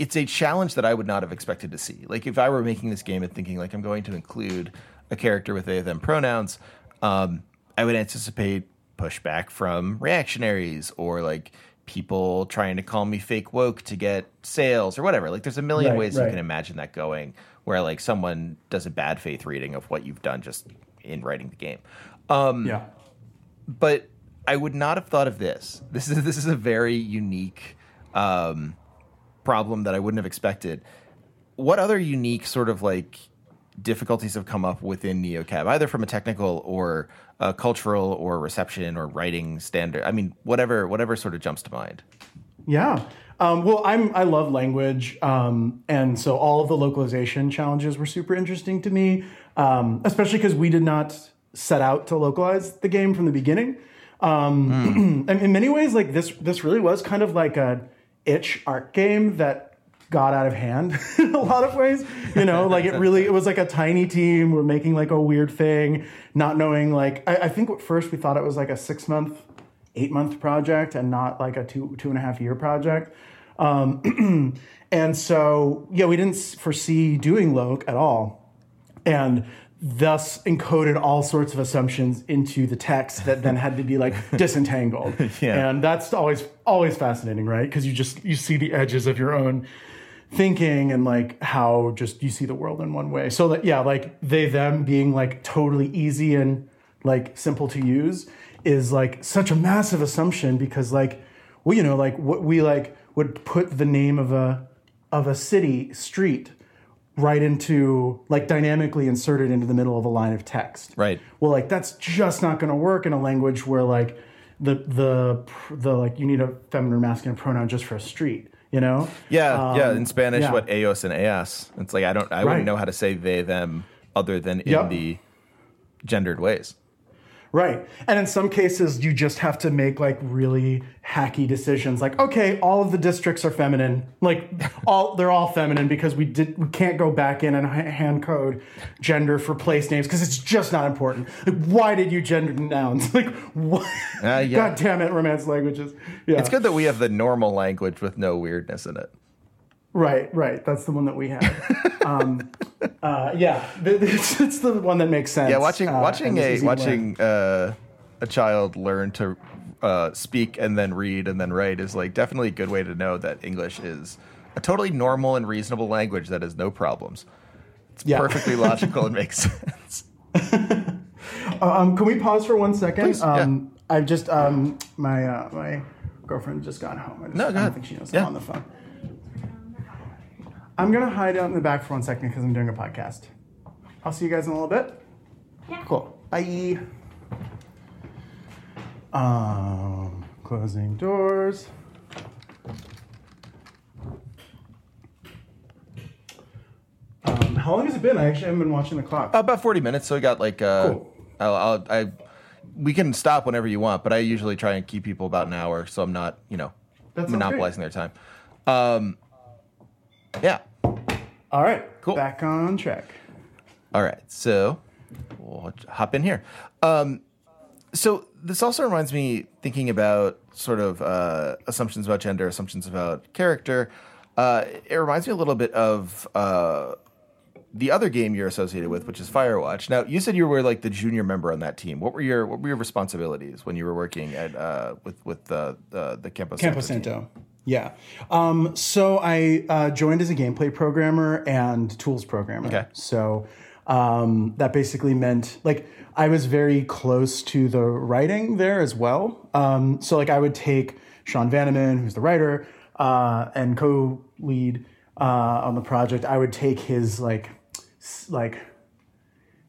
It's a challenge that I would not have expected to see. Like if I were making this game and thinking like I'm going to include a character with they them pronouns, um, I would anticipate pushback from reactionaries or like people trying to call me fake woke to get sales or whatever. Like there's a million Right, ways you can imagine that going where like someone does a bad faith reading of what you've done just in writing the game. Um, yeah. but I would not have thought of this. This is [laughs] this is a very unique um, problem that I wouldn't have expected. What other unique sort of like difficulties have come up within NeoCab, either from a technical or a cultural or reception or writing standard? I mean, whatever whatever sort of jumps to mind. Yeah. Um, well, I'm I love language, um, and so all of the localization challenges were super interesting to me, um, especially because we did not set out to localize the game from the beginning. Um, [clears throat] and in many ways, like this, this really was kind of like a itch art game that got out of hand [laughs] in a lot of ways. You know, like it really, it was like a tiny team. We're making like a weird thing, not knowing like I, I think at first we thought it was like a six month eight month project and not like a two two and a half year project. Um, [clears throat] and so yeah, we didn't foresee doing loc at all, and thus encoded all sorts of assumptions into the text that then had to be like [laughs] disentangled. Yeah. And that's always always fascinating, right? Because you just you see the edges of your own thinking and like how just you see the world in one way. So that yeah, like they them being like totally easy and like simple to use is like such a massive assumption because like well you know like what we like would put the name of a of a city street right into like dynamically inserted into the middle of a line of text. Right. Well, like that's just not going to work in a language where like the the the like you need a feminine or masculine pronoun just for a street. You know? Yeah, yeah. Um, In Spanish, yeah. what eos and eas. It's like I don't, I Right. wouldn't know how to say they them other than in Yep. the gendered ways. Right. And in some cases, you just have to make like really hacky decisions. Like, okay, all of the districts are feminine. Like, all they're all feminine because we did we can't go back in and hand code gender for place names because it's just not important. Like, why did you gender nouns? [laughs] Like, what? Uh, yeah. [laughs] God damn it, romance languages. Yeah. It's good that we have the normal language with no weirdness in it. Right, right. That's the one that we have. [laughs] um, uh, yeah, [laughs] it's, it's the one that makes sense. Yeah, watching uh, watching a it's easy to learn. watching uh, a child learn to uh, speak and then read and then write is like definitely a good way to know that English is a totally normal and reasonable language that has no problems. It's Yeah. perfectly [laughs] logical and makes sense. Um, can we pause for one second? Please, um, I've just um, my uh, my girlfriend just got home. I just, No, go I don't think she knows Yeah. I'm on the phone. I'm gonna hide out in the back for one second because I'm doing a podcast. I'll see you guys in a little bit. Yeah. Cool. Bye. Um, closing doors. Um, how long has it been? I actually haven't been watching the clock. About forty minutes, so we got like uh, Cool. I'll, I'll, I we can stop whenever you want, but I usually try and keep people about an hour, so I'm not you know That sounds monopolizing their time. Um, yeah. All right. Cool. Back on track. All right, so we'll hop in here. Um, so this also reminds me thinking about sort of uh, assumptions about gender, assumptions about character. Uh, it reminds me a little bit of uh, the other game you're associated with, which is Firewatch. Now, you said you were like the junior member on that team. What were your what were your responsibilities when you were working at uh, with with the the, the Campo Campo Santo team? Santo. Yeah. Um, so I uh, joined as a gameplay programmer and tools programmer. Okay. So um, that basically meant like I was very close to the writing there as well. Um, so like I would take Sean Vanaman, who's the writer uh, and co-lead uh, on the project. I would take his like s- like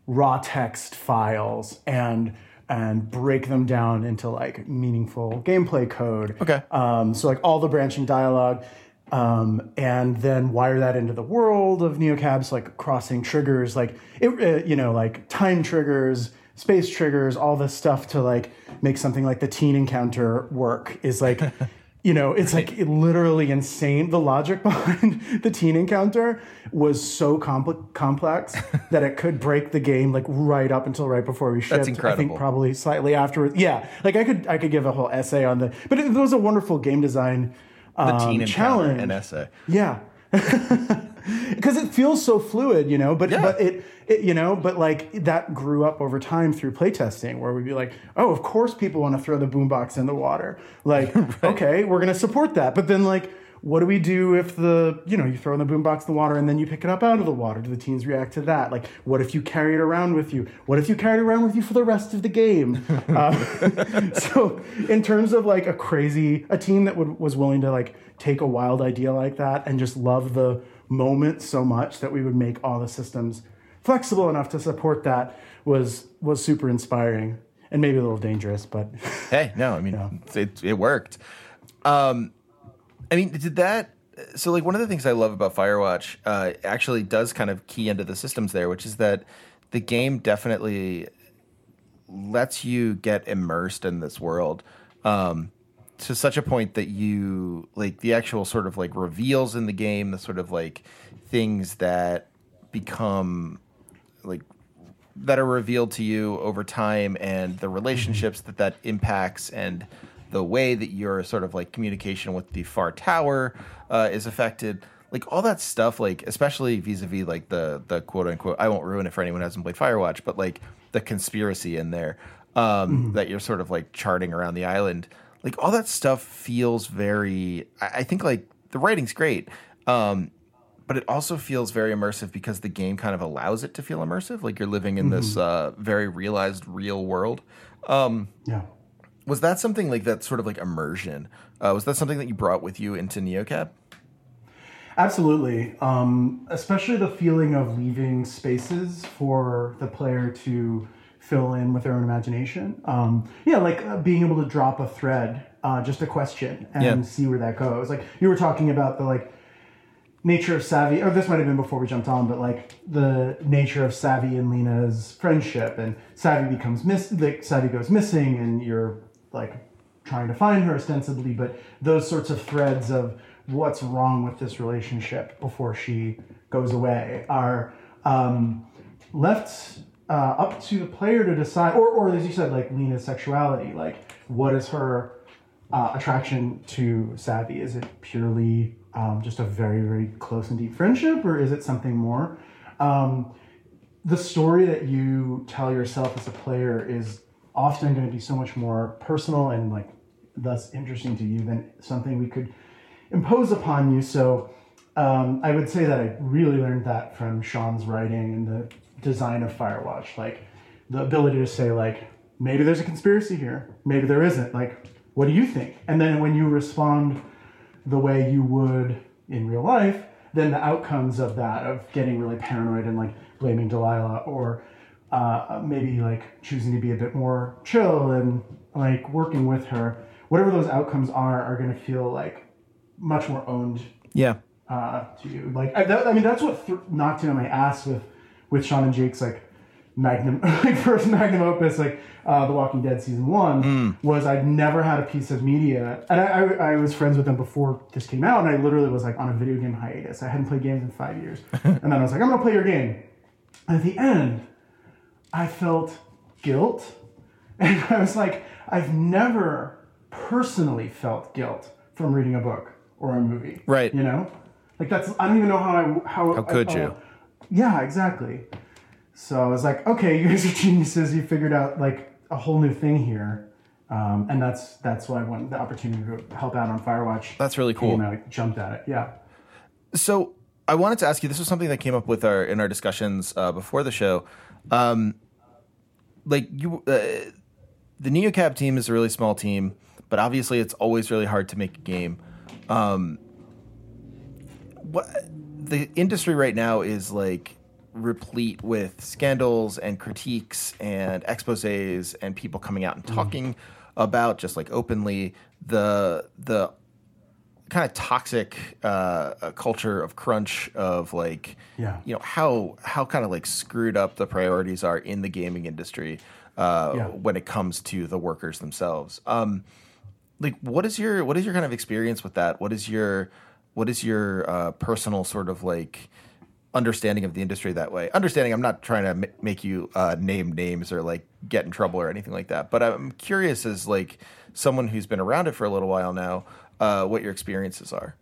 raw text files and and break them down into like meaningful gameplay code. Okay. Um, so like all the branching dialogue, um, and then wire that into the world of neocabs, like crossing triggers, like it, uh, you know, like time triggers, space triggers, all this stuff to like make something like the teen encounter work is like. [laughs] You know, it's like it literally insane. The logic [laughs] behind the teen encounter was so compl- complex [laughs] that it could break the game like right up until right before we shipped. That's incredible. I think probably slightly afterwards. Yeah, like I could I could give a whole essay on the, but it, was a wonderful game design The um, teen encounter, challenge. an essay. Yeah. [laughs] Because it feels so fluid, you know, but Yeah. but it, it you know, but like that grew up over time through playtesting, where we'd be like, oh, of course people want to throw the boombox in the water. Like, [laughs] okay, we're gonna support that, but then like, what do we do if the you know you throw in the boombox in the water and then you pick it up out of the water? Do the teens react to that? Like, what if you carry it around with you? What if you carry it around with you for the rest of the game? [laughs] uh, [laughs] so, in terms of like a crazy a team that would, was willing to like take a wild idea like that and just love the moment so much that we would make all the systems flexible enough to support that was was super inspiring and maybe a little dangerous, but [laughs] Hey, no, I mean it it worked. Um, I mean, did that? So, like, one of the things I love about Firewatch uh, actually does kind of key into the systems there, which is that the game definitely lets you get immersed in this world um, to such a point that you like the actual sort of like reveals in the game, the sort of like things that become like that are revealed to you over time and the relationships that that impacts and the way that your sort of like communication with the far tower uh, is affected. Like all that stuff like especially vis-a-vis like the the quote unquote i won't ruin it for anyone who hasn't played firewatch but like the conspiracy in there um, that you're sort of like charting around the island like all that stuff feels very i, I think like the writing's great um, but it also feels very immersive because the game kind of allows it to feel immersive like you're living in this uh, very realized real world um, yeah. was that something like that sort of like immersion uh, was that something that you brought with you into neocab Absolutely. Um, especially the feeling of leaving spaces for the player to fill in with their own imagination. Um, yeah, like uh, being able to drop a thread, uh, just a question, and Yeah. see where that goes. Like you were talking about the like nature of Savy, or this might have been before we jumped on, but like the nature of Savy and Lina's friendship, and Savy becomes miss, like Savy goes missing, and you're like trying to find her ostensibly, but those sorts of threads of what's wrong with this relationship before she goes away are um, left uh, up to the player to decide, or, or as you said, like Lina's sexuality, like what is her uh, attraction to Savy? Is it purely um, just a very, very close and deep friendship, or is it something more? Um, the story that you tell yourself as a player is often going to be so much more personal and like thus interesting to you than something we could impose upon you. So um, I would say that I really learned that from Sean's writing and the design of Firewatch, like the ability to say like maybe there's a conspiracy here, maybe there isn't. Like, what do you think? And then when you respond the way you would in real life, then the outcomes of that of getting really paranoid and like blaming Delilah or uh, maybe like choosing to be a bit more chill and like working with her, whatever those outcomes are, are going to feel like much more owned Yeah. uh, to you. Like I, that, I mean, that's what th- knocked on my ass with with Sean and Jake's like magnum, [laughs] like first magnum opus, like uh, The Walking Dead season one, was I'd never had a piece of media, and I, I, I was friends with them before this came out, and I literally was like on a video game hiatus. I hadn't played games in five years, [laughs] and then I was like, I'm gonna play your game. And at the end, I felt guilt, [laughs] and I was like, I've never personally felt guilt from reading a book or a movie, Right. You know, like that's I don't even know how I how How could I- you? Yeah, exactly. So I was like, okay, [laughs] you guys are geniuses. You figured out like a whole new thing here, um, and that's that's why I wanted the opportunity to help out on Firewatch. That's really cool. out, I jumped at it. Yeah. So I wanted to ask you. This was something that came up with our in our discussions uh, before the show. Um, like you, uh, the NeoCab team is a really small team, but obviously it's always really hard to make a game. Um, what the industry right now is like replete with scandals and critiques and exposés and people coming out and talking about just like openly the the kind of toxic uh, uh, culture of crunch of like Yeah. you know how how kind of like screwed up the priorities are in the gaming industry uh, Yeah. when it comes to the workers themselves. Um, like what is your what is your kind of experience with that? What is your what is your uh, personal sort of like understanding of the industry that way? Understanding, I'm not trying to m- make you uh, name names or like get in trouble or anything like that, but I'm curious as like someone who's been around it for a little while now, uh, what your experiences are.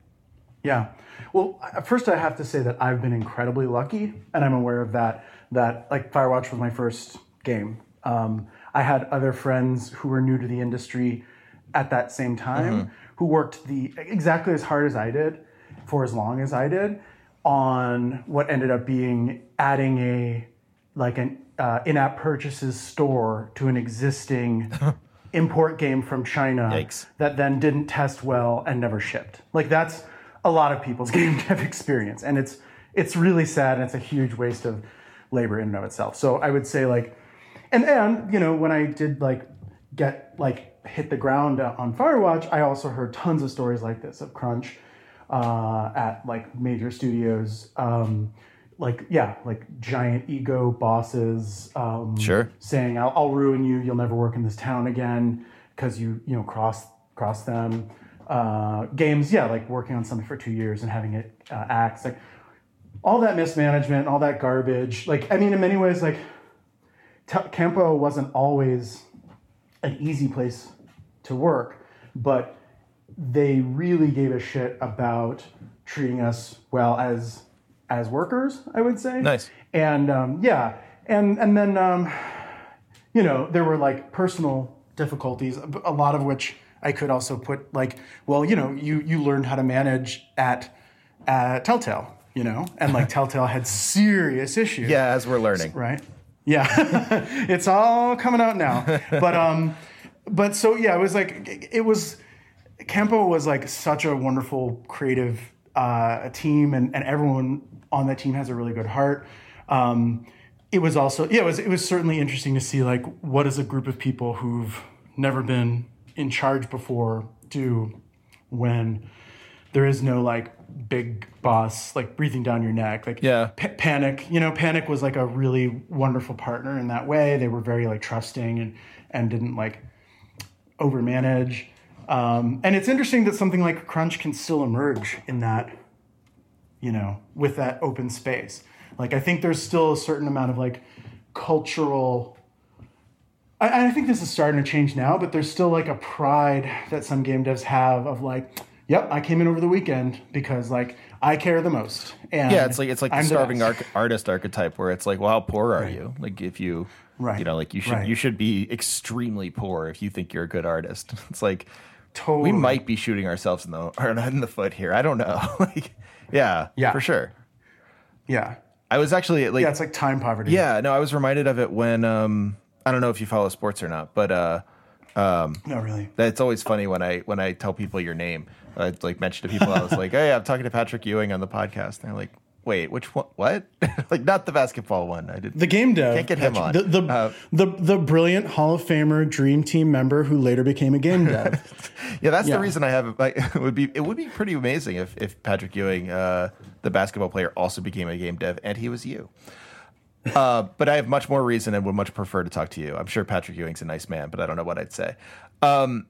Yeah. Well, first I have to say that I've been incredibly lucky, and I'm aware of that. That like Firewatch was my first game. Um, I had other friends who were new to the industry at that same time who worked the exactly as hard as I did for as long as I did on what ended up being adding a like an uh, in-app purchases store to an existing [laughs] import game from China Yikes. that then didn't test well and never shipped. Like that's a lot of people's [laughs] game dev experience, and it's it's really sad and it's a huge waste of labor in and of itself. So I would say like, and and you know when I did like get like hit the ground on Firewatch, I also heard tons of stories like this of crunch uh, at like major studios. Um, like yeah, like giant ego bosses. Um, Sure. saying I'll, I'll ruin you you'll never work in this town again because you you know cross cross them uh, games yeah like working on something for two years and having it uh, act like all that mismanagement all that garbage like i mean in many ways like T- campo wasn't always an easy place to work but they really gave a shit about treating us well as as workers i would say Nice. and um, yeah and and then um, you know there were like personal difficulties a lot of which i could also put like well you know you you learned how to manage at at telltale you know and like [laughs] telltale had serious issues Yeah, as we're learning. right yeah. [laughs] It's all coming out now. But [laughs] um but so yeah it was like it was campo was like such a wonderful creative uh team and, and everyone on that team has a really good heart. Um it was also yeah it was it was certainly interesting to see like what does a group of people who've never been in charge before do when there is no like big boss like breathing down your neck like Yeah. Pa- panic you know panic was like a really wonderful partner in that way. They were very like trusting and and didn't like overmanage. Um, and it's interesting that something like crunch can still emerge in that you know with that open space. Like i think there's still a certain amount of like cultural I, I think this is starting to change now, but there's still like a pride that some game devs have of like, yep, I came in over the weekend because like I care the most. And Yeah, it's like it's like I'm starving best. arch- artist archetype where it's like, well, how poor are you? Like if you, Right. you know, like you should Right. you should be extremely poor if you think you're a good artist. [laughs] It's like Totally. we might be shooting ourselves in the [laughs] or in the foot here. I don't know. [laughs] like, yeah, Yeah. for sure. Yeah. I was actually like, Yeah, it's like time poverty. yeah, no, I was reminded of it when um I don't know if you follow sports or not, but uh Not really. it's always funny when I when I tell people your name. I like mention to people I was like, "Hey, I'm talking to Patrick Ewing on the podcast." And they're like, "Wait, which one? What?" [laughs] like not the basketball one. I did. The game dev. Can't get him on. The the, Uh, the the brilliant Hall of Famer Dream Team member who later became a game dev. [laughs] yeah, that's yeah. the reason I have. Like, [laughs] it would be it would be pretty amazing if if Patrick Ewing, uh, the basketball player, also became a game dev and he was you. Uh, but I have much more reason and would much prefer to talk to you. I'm sure Patrick Ewing's a nice man, but I don't know what I'd say. Um,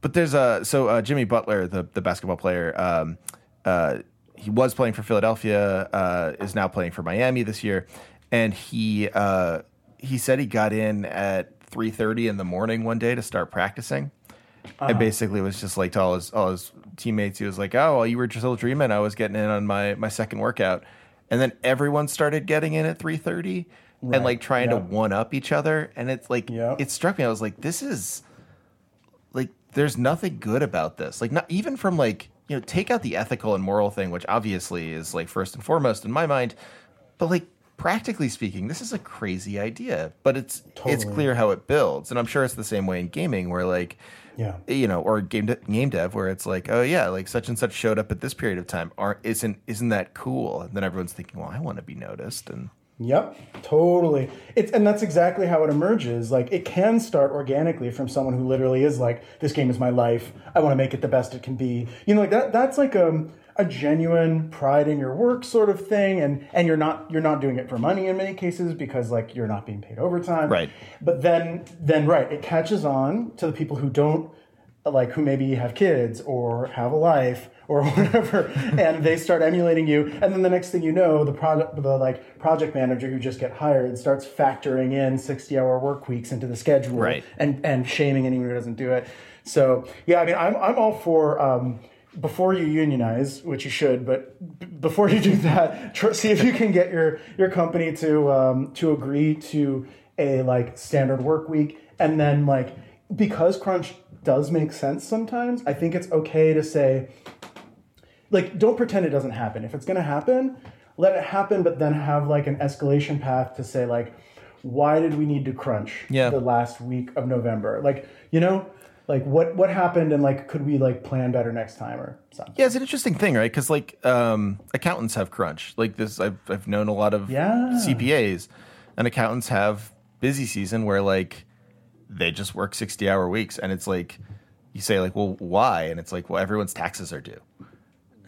but there's a so uh, Jimmy Butler, the the basketball player. Um, uh, he was playing for Philadelphia, uh, is now playing for Miami this year, and he uh, he said he got in at 3:30 in the morning one day to start practicing, and basically was just like to all his all his teammates, he was like, "Oh, well, you were just still dreaming. I was getting in on my my second workout," and then everyone started getting in at 3:30 and like trying to one up each other, and it's like Yeah. it struck me. I was like, "This is." like there's nothing good about this like not even from like you know take out the ethical and moral thing which obviously is like first and foremost in my mind but like practically speaking this is a crazy idea but it's it's clear how it builds and i'm sure it's the same way in gaming where like Yeah. you know or game de- game dev where it's like oh yeah like such and such showed up at this period of time aren't isn't isn't that cool and then everyone's thinking well i want to be noticed and Yep, totally. It's and that's exactly how it emerges. Like it can start organically from someone who literally is like, "This game is my life. I want to make it the best it can be." You know, like that. That's like a a genuine pride in your work sort of thing, and and you're not you're not doing it for money in many cases because like you're not being paid overtime. Right. But then then right, it catches on to the people who don't like who maybe have kids or have a life or [laughs] whatever and they start emulating you and then the next thing you know the project the like project manager who just get hired starts factoring in 60 hour work weeks into the schedule Right. and and shaming anyone who doesn't do it so yeah i mean i'm, I'm all for um, before you unionize, which you should, but b- before you do [laughs] that, tr- see if you can get your your company to um, to agree to a like standard work week, and then like because crunch does make sense sometimes. I think it's okay to say like don't pretend it doesn't happen. If it's to happen, let it happen, but then have like an escalation path to say like why did we need to crunch Yeah. the last week of November? Like, you know, like what what happened and like could we like plan better next time or something? Yeah, it's an interesting thing, right? Because like um, accountants have crunch. Like this, I've I've known a lot of Yeah. CPAs, and accountants have busy season where like they just work sixty hour weeks, and it's like you say like, well, why? And it's like, well, everyone's taxes are due.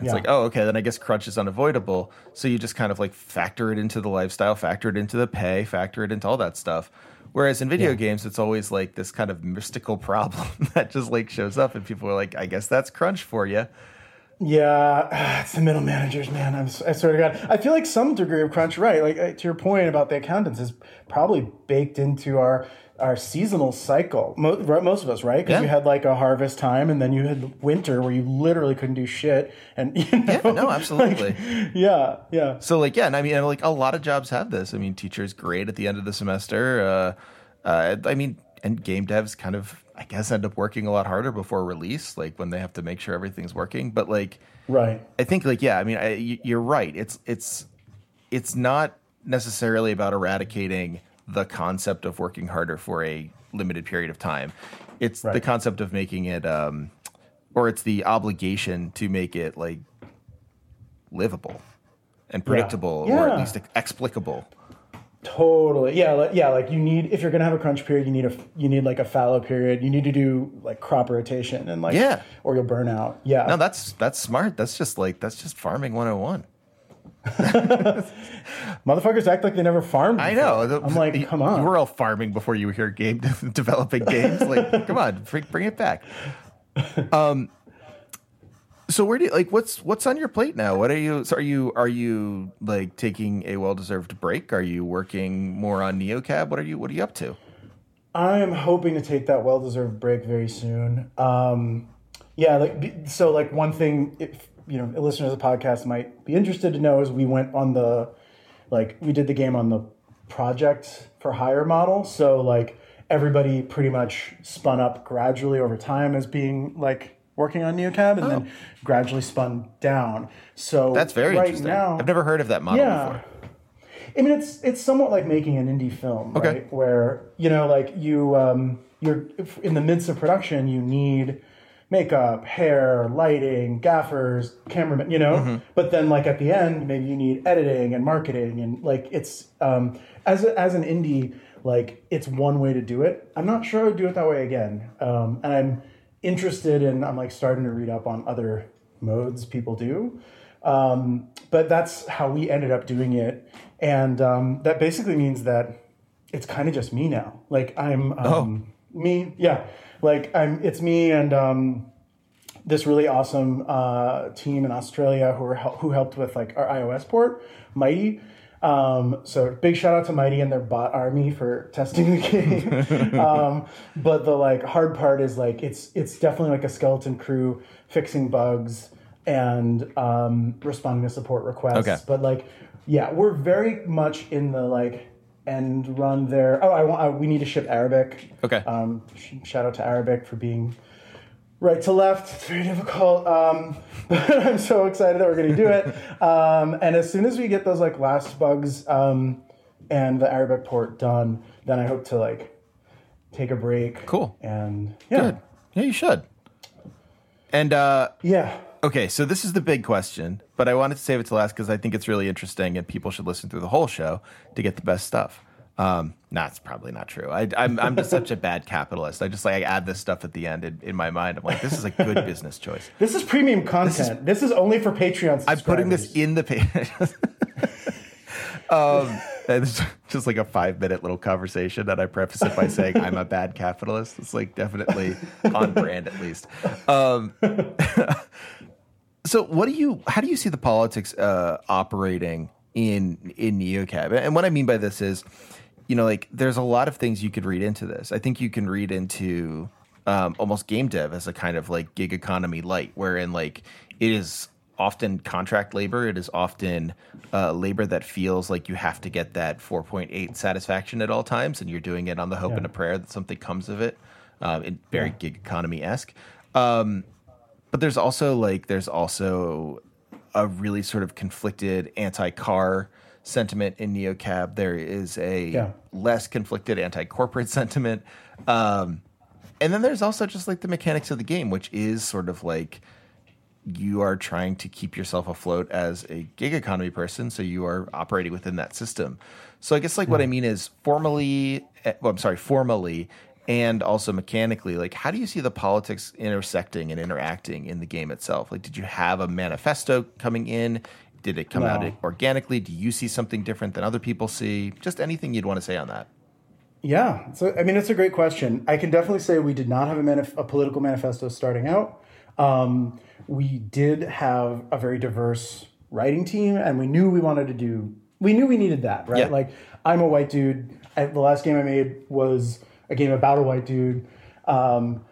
It's Yeah. like, oh, okay, then I guess crunch is unavoidable. So you just kind of like factor it into the lifestyle, factor it into the pay, factor it into all that stuff. Whereas in video Yeah. games, it's always like this kind of mystical [laughs] problem [laughs] that just like shows up, and people are like, I guess that's crunch for you. Yeah, [sighs] it's the middle managers, man. I'm, I swear to God, I feel like some degree of crunch, right? Like uh, to your point about the accountants, is probably baked into our our seasonal cycle. Most, most of us, right? Because Yeah. you had like a harvest time, and then you had winter where you literally couldn't do shit. And you know, Yeah, no, [laughs] absolutely. like, yeah, yeah, So like yeah, and I mean like a lot of jobs have this. I mean, teachers grade at the end of the semester. Uh, uh, I mean, and game devs kind of I guess end up working a lot harder before release, like when they have to make sure everything's working. But like right. I think like yeah, I mean I, you're right. It's it's it's not necessarily about eradicating the concept of working harder for a limited period of time. It's the concept of making it um or it's the obligation to make it like livable and predictable or Yeah. at least explicable. Totally. Yeah. Like, yeah. Like you need, if you're going to have a crunch period, you need a, you need like a fallow period. You need to do like crop rotation and like, Yeah. or you'll burn out. Yeah. No, that's that's smart. That's just like that's just farming 101. [laughs] Motherfuckers act like they never farmed. I before. know. I'm like, come on. You were all farming before you were here game [laughs] developing games. Like, [laughs] come on, bring, bring it back. Um so where do you like what's what's on your plate now? What are you so are you are you like taking a well-deserved break? Are you working more on NeoCab? What are you what are you up to? I'm hoping to take that well-deserved break very soon. Um, yeah, like so, like one thing, if you know, listeners of the podcast might be interested to know is we went on the, like, we did the game on the project for hire model. So like everybody pretty much spun up gradually over time as being like working on NeoCab, and then gradually spun down. So Oh. That's very right interesting. now. I've never heard of that model Yeah. before. I mean, it's it's somewhat like making an indie film, Okay. right? Where you know, like you um, you're in the midst of production, you need makeup, hair, lighting, gaffers, cameramen, you know. Mm-hmm. But then, like at the end, maybe you need editing and marketing, and like it's um, as a, as an indie, like it's one way to do it. I'm not sure I would do it that way again, um, and I'm interested in. I'm like starting to read up on other modes people do. Um, but that's how we ended up doing it. And um, that basically means that it's kind of just me now. Like I'm um, me, yeah. Like I'm, it's me and um, this really awesome uh, team in Australia who are hel- who helped with like our iOS port, Mighty. Um, so big shout out to Mighty and their bot army for testing the game. [laughs] um, but the like hard part is like it's it's definitely like a skeleton crew fixing bugs and um, responding to support requests. Okay. But like, yeah, we're very much in the like end run there. Oh, I want I, we need to ship Arabic. Okay. Um, sh- shout out to Arabic for being right to left. It's very difficult. Um, [laughs] but I'm so excited that we're going to do it. [laughs] Um, and as soon as we get those like last bugs um, and the Arabic port done, then I hope to like take a break. Cool. And yeah, Good. Yeah, you should. And uh yeah. Okay, so this is the big question, but I wanted to save it to last because I think it's really interesting and people should listen through the whole show to get the best stuff. Um, nah, it's probably not true. I, I'm, I'm just such a bad capitalist. I just like I add this stuff at the end in, in my mind. I'm like, this is a good business choice. [laughs] This is premium content. This is, only for Patreon. I'm putting this in the page. [laughs] um, it's just like a five minute little conversation that I preface it by saying I'm a bad capitalist. It's like definitely on brand at least. Um, [laughs] so what do you how do you see the politics uh, operating in in neocab? And what i mean by this is you know like there's a lot of things you could read into this. I think you can read into um, almost game dev as a kind of like gig economy light wherein like it is often contract labor. It is often uh, labor that feels like you have to get that 4.8 satisfaction at all times and you're doing it on the hope and a prayer that something comes of it um, in very gig economy-esque. Um, but there's also like there's also a really sort of conflicted anti-car sentiment in neocab. There is a Yeah. less conflicted anti-corporate [laughs] sentiment. Um, and then there's also just like the mechanics of the game which is sort of like you are trying to keep yourself afloat as a gig economy person so you are operating within that system. So i guess like what i mean is formally eh, well i'm sorry formally and also mechanically like how do you see the politics intersecting and interacting in the game itself like did you have a manifesto coming in did it come out organically do you see something different than other people see just anything you'd want to say on that Yeah, so I mean, it's a great question. I can definitely say we did not have a, manif- a political manifesto starting out. Um, we did have a very diverse writing team, and we knew we wanted to do. We knew we needed that, right? Yeah. Like, I'm a white dude. I, the last game I made was a game about a white dude. Um,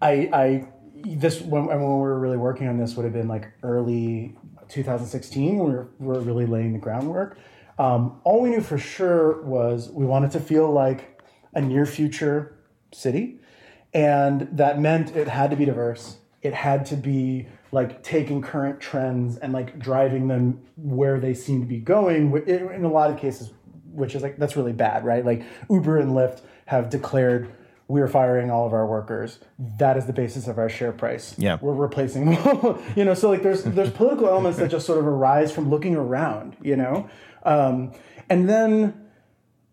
I, I, this when, when we were really working on this would have been like early 2016 when we were, we were really laying the groundwork. Um, all we knew for sure was we wanted to feel like a near future city. And that meant it had to be diverse. It had to be like taking current trends and like driving them where they seem to be going in in a lot of cases, which is like, that's really bad, right? Like Uber and Lyft have declared we're firing all of our workers. That is the basis of our share price. Yeah. We're replacing them. [laughs] you know, so like there's there's political elements that just sort of arise from looking around, you know? Um, and then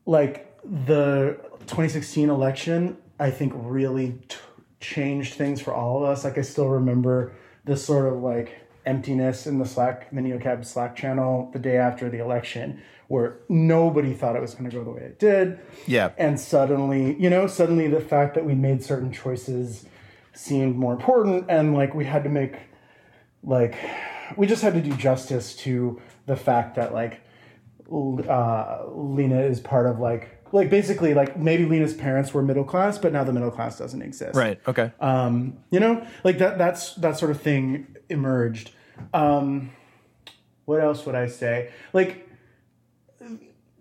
like the 2016 election, I think really t- changed things for all of us. Like I still remember this sort of like emptiness in the Slack, NeoCab Slack channel the day after the election, where nobody thought it was going to go the way it did. Yeah. And suddenly, you know, suddenly the fact that we made certain choices seemed more important, and like we had to make, like, we just had to do justice to the fact that like uh, Lina is part of like like basically like maybe Lina's parents were middle class, but now the middle class doesn't exist. Right. Okay. Um, you know, like that that's that sort of thing emerged. Um, what else would I say? Like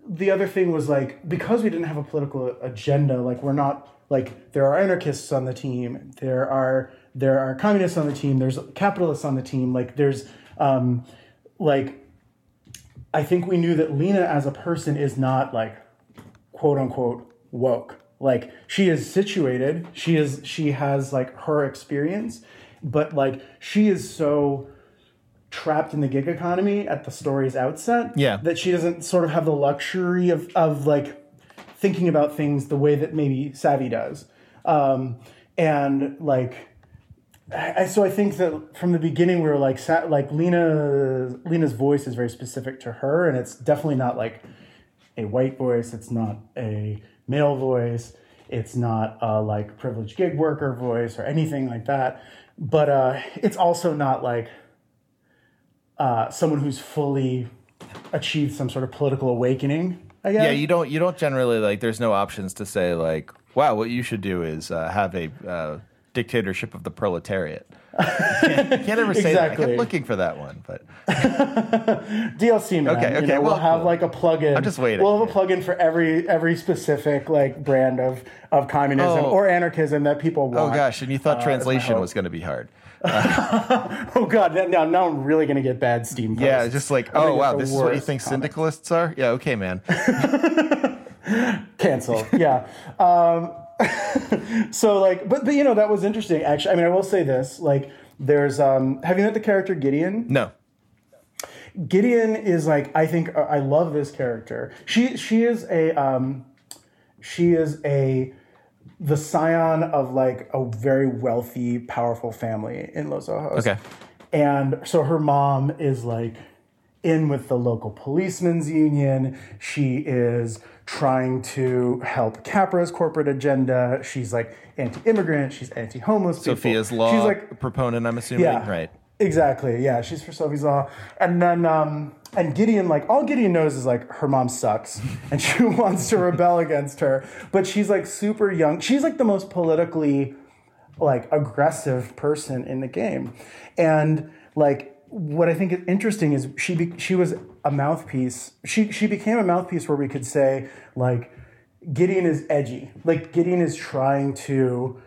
the other thing was like because we didn't have a political agenda, like we're not like there are anarchists on the team, there are there are communists on the team, there's capitalists on the team, like there's um, like I think we knew that Lina as a person is not like quote unquote woke. Like she is situated, she is she has like her experience, but like she is so trapped in the gig economy at the story's outset Yeah. that she doesn't sort of have the luxury of of like thinking about things the way that maybe Savy does. Um, and like I, so I think that from the beginning we were like Sa- like Lina Lina's voice is very specific to her and it's definitely not like a white voice it's not a male voice it's not a like privileged gig worker voice or anything like that but uh, it's also not like uh, someone who's fully achieved some sort of political awakening I guess. yeah. You don't. You don't generally like. There's no options to say like, wow, what you should do is uh, have a uh, dictatorship of the proletariat. you can't, you can't ever say that. I Exactly. kept looking for that one, but [laughs] DLC man. Okay, you okay, know, we'll well, have cool. like a plugin. I'm just waiting. We'll have a plugin for every every specific like brand of of communism Oh. or anarchism that people want. oh gosh, and you thought Uh, translation was going to be hard. [laughs] Oh god, now now I'm really gonna get bad Steam. Yeah, just like, oh wow, this is what you think comments. syndicalists are? Yeah, okay, man. [laughs] Cancel. yeah. Um, [laughs] so like, but but you know that was interesting. Actually, I mean, I will say this. Like, there's um, have you met the character Gideon? No. Gideon is like I think uh, I love this character. She she is a um, she is a the scion of like a very wealthy, powerful family in Los Ojos. Okay. And so her mom is like in with the local policemen's union. She is trying to help Capra's corporate agenda. She's like anti-immigrant. She's anti-homeless. people. Sophia's law She's like proponent, I'm assuming. yeah. Right. Exactly. Yeah, she's for Sophie's Law. And then um and Gideon, like all Gideon knows is like her mom sucks [laughs] and she [laughs] wants to rebel against her. But she's like super young. She's like the most politically like aggressive person in the game. And like what I think is interesting is she be, she was a mouthpiece. She she became a mouthpiece where we could say like Gideon is edgy. Like Gideon is trying to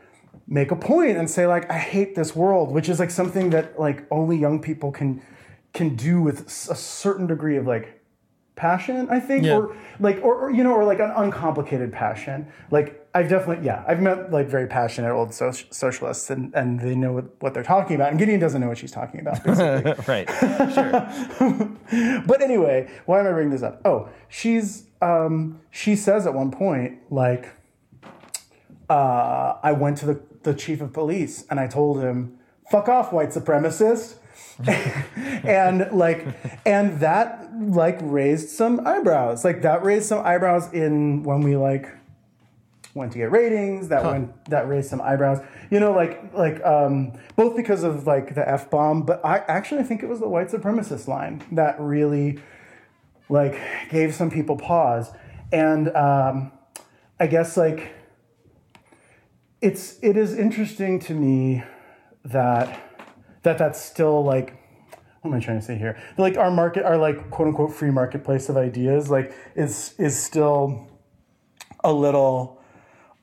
make a point and say like I hate this world, which is like something that like only young people can can do with a certain degree of like passion, I think, Yeah. or like or, or you know or like an uncomplicated passion. Like I've definitely yeah, I've met like very passionate old so- socialists and and they know what, what they're talking about. And Gideon doesn't know what she's talking about. Basically. [laughs] right. Sure. [laughs] but anyway, why am I bringing this up? Oh, she's um, she says at one point like, uh, I went to the the chief of police and I told him, "Fuck off, white supremacist." [laughs] and like and that like raised some eyebrows. Like that raised some eyebrows in when we like went to get ratings. That went that raised some eyebrows. You know like like um both because of like the f-bomb but i actually think it was the white supremacist line that really like gave some people pause. And um i guess like it's it is interesting to me that that that's still like what am I trying to say here? Like our market, our like quote unquote free marketplace of ideas, like is is still a little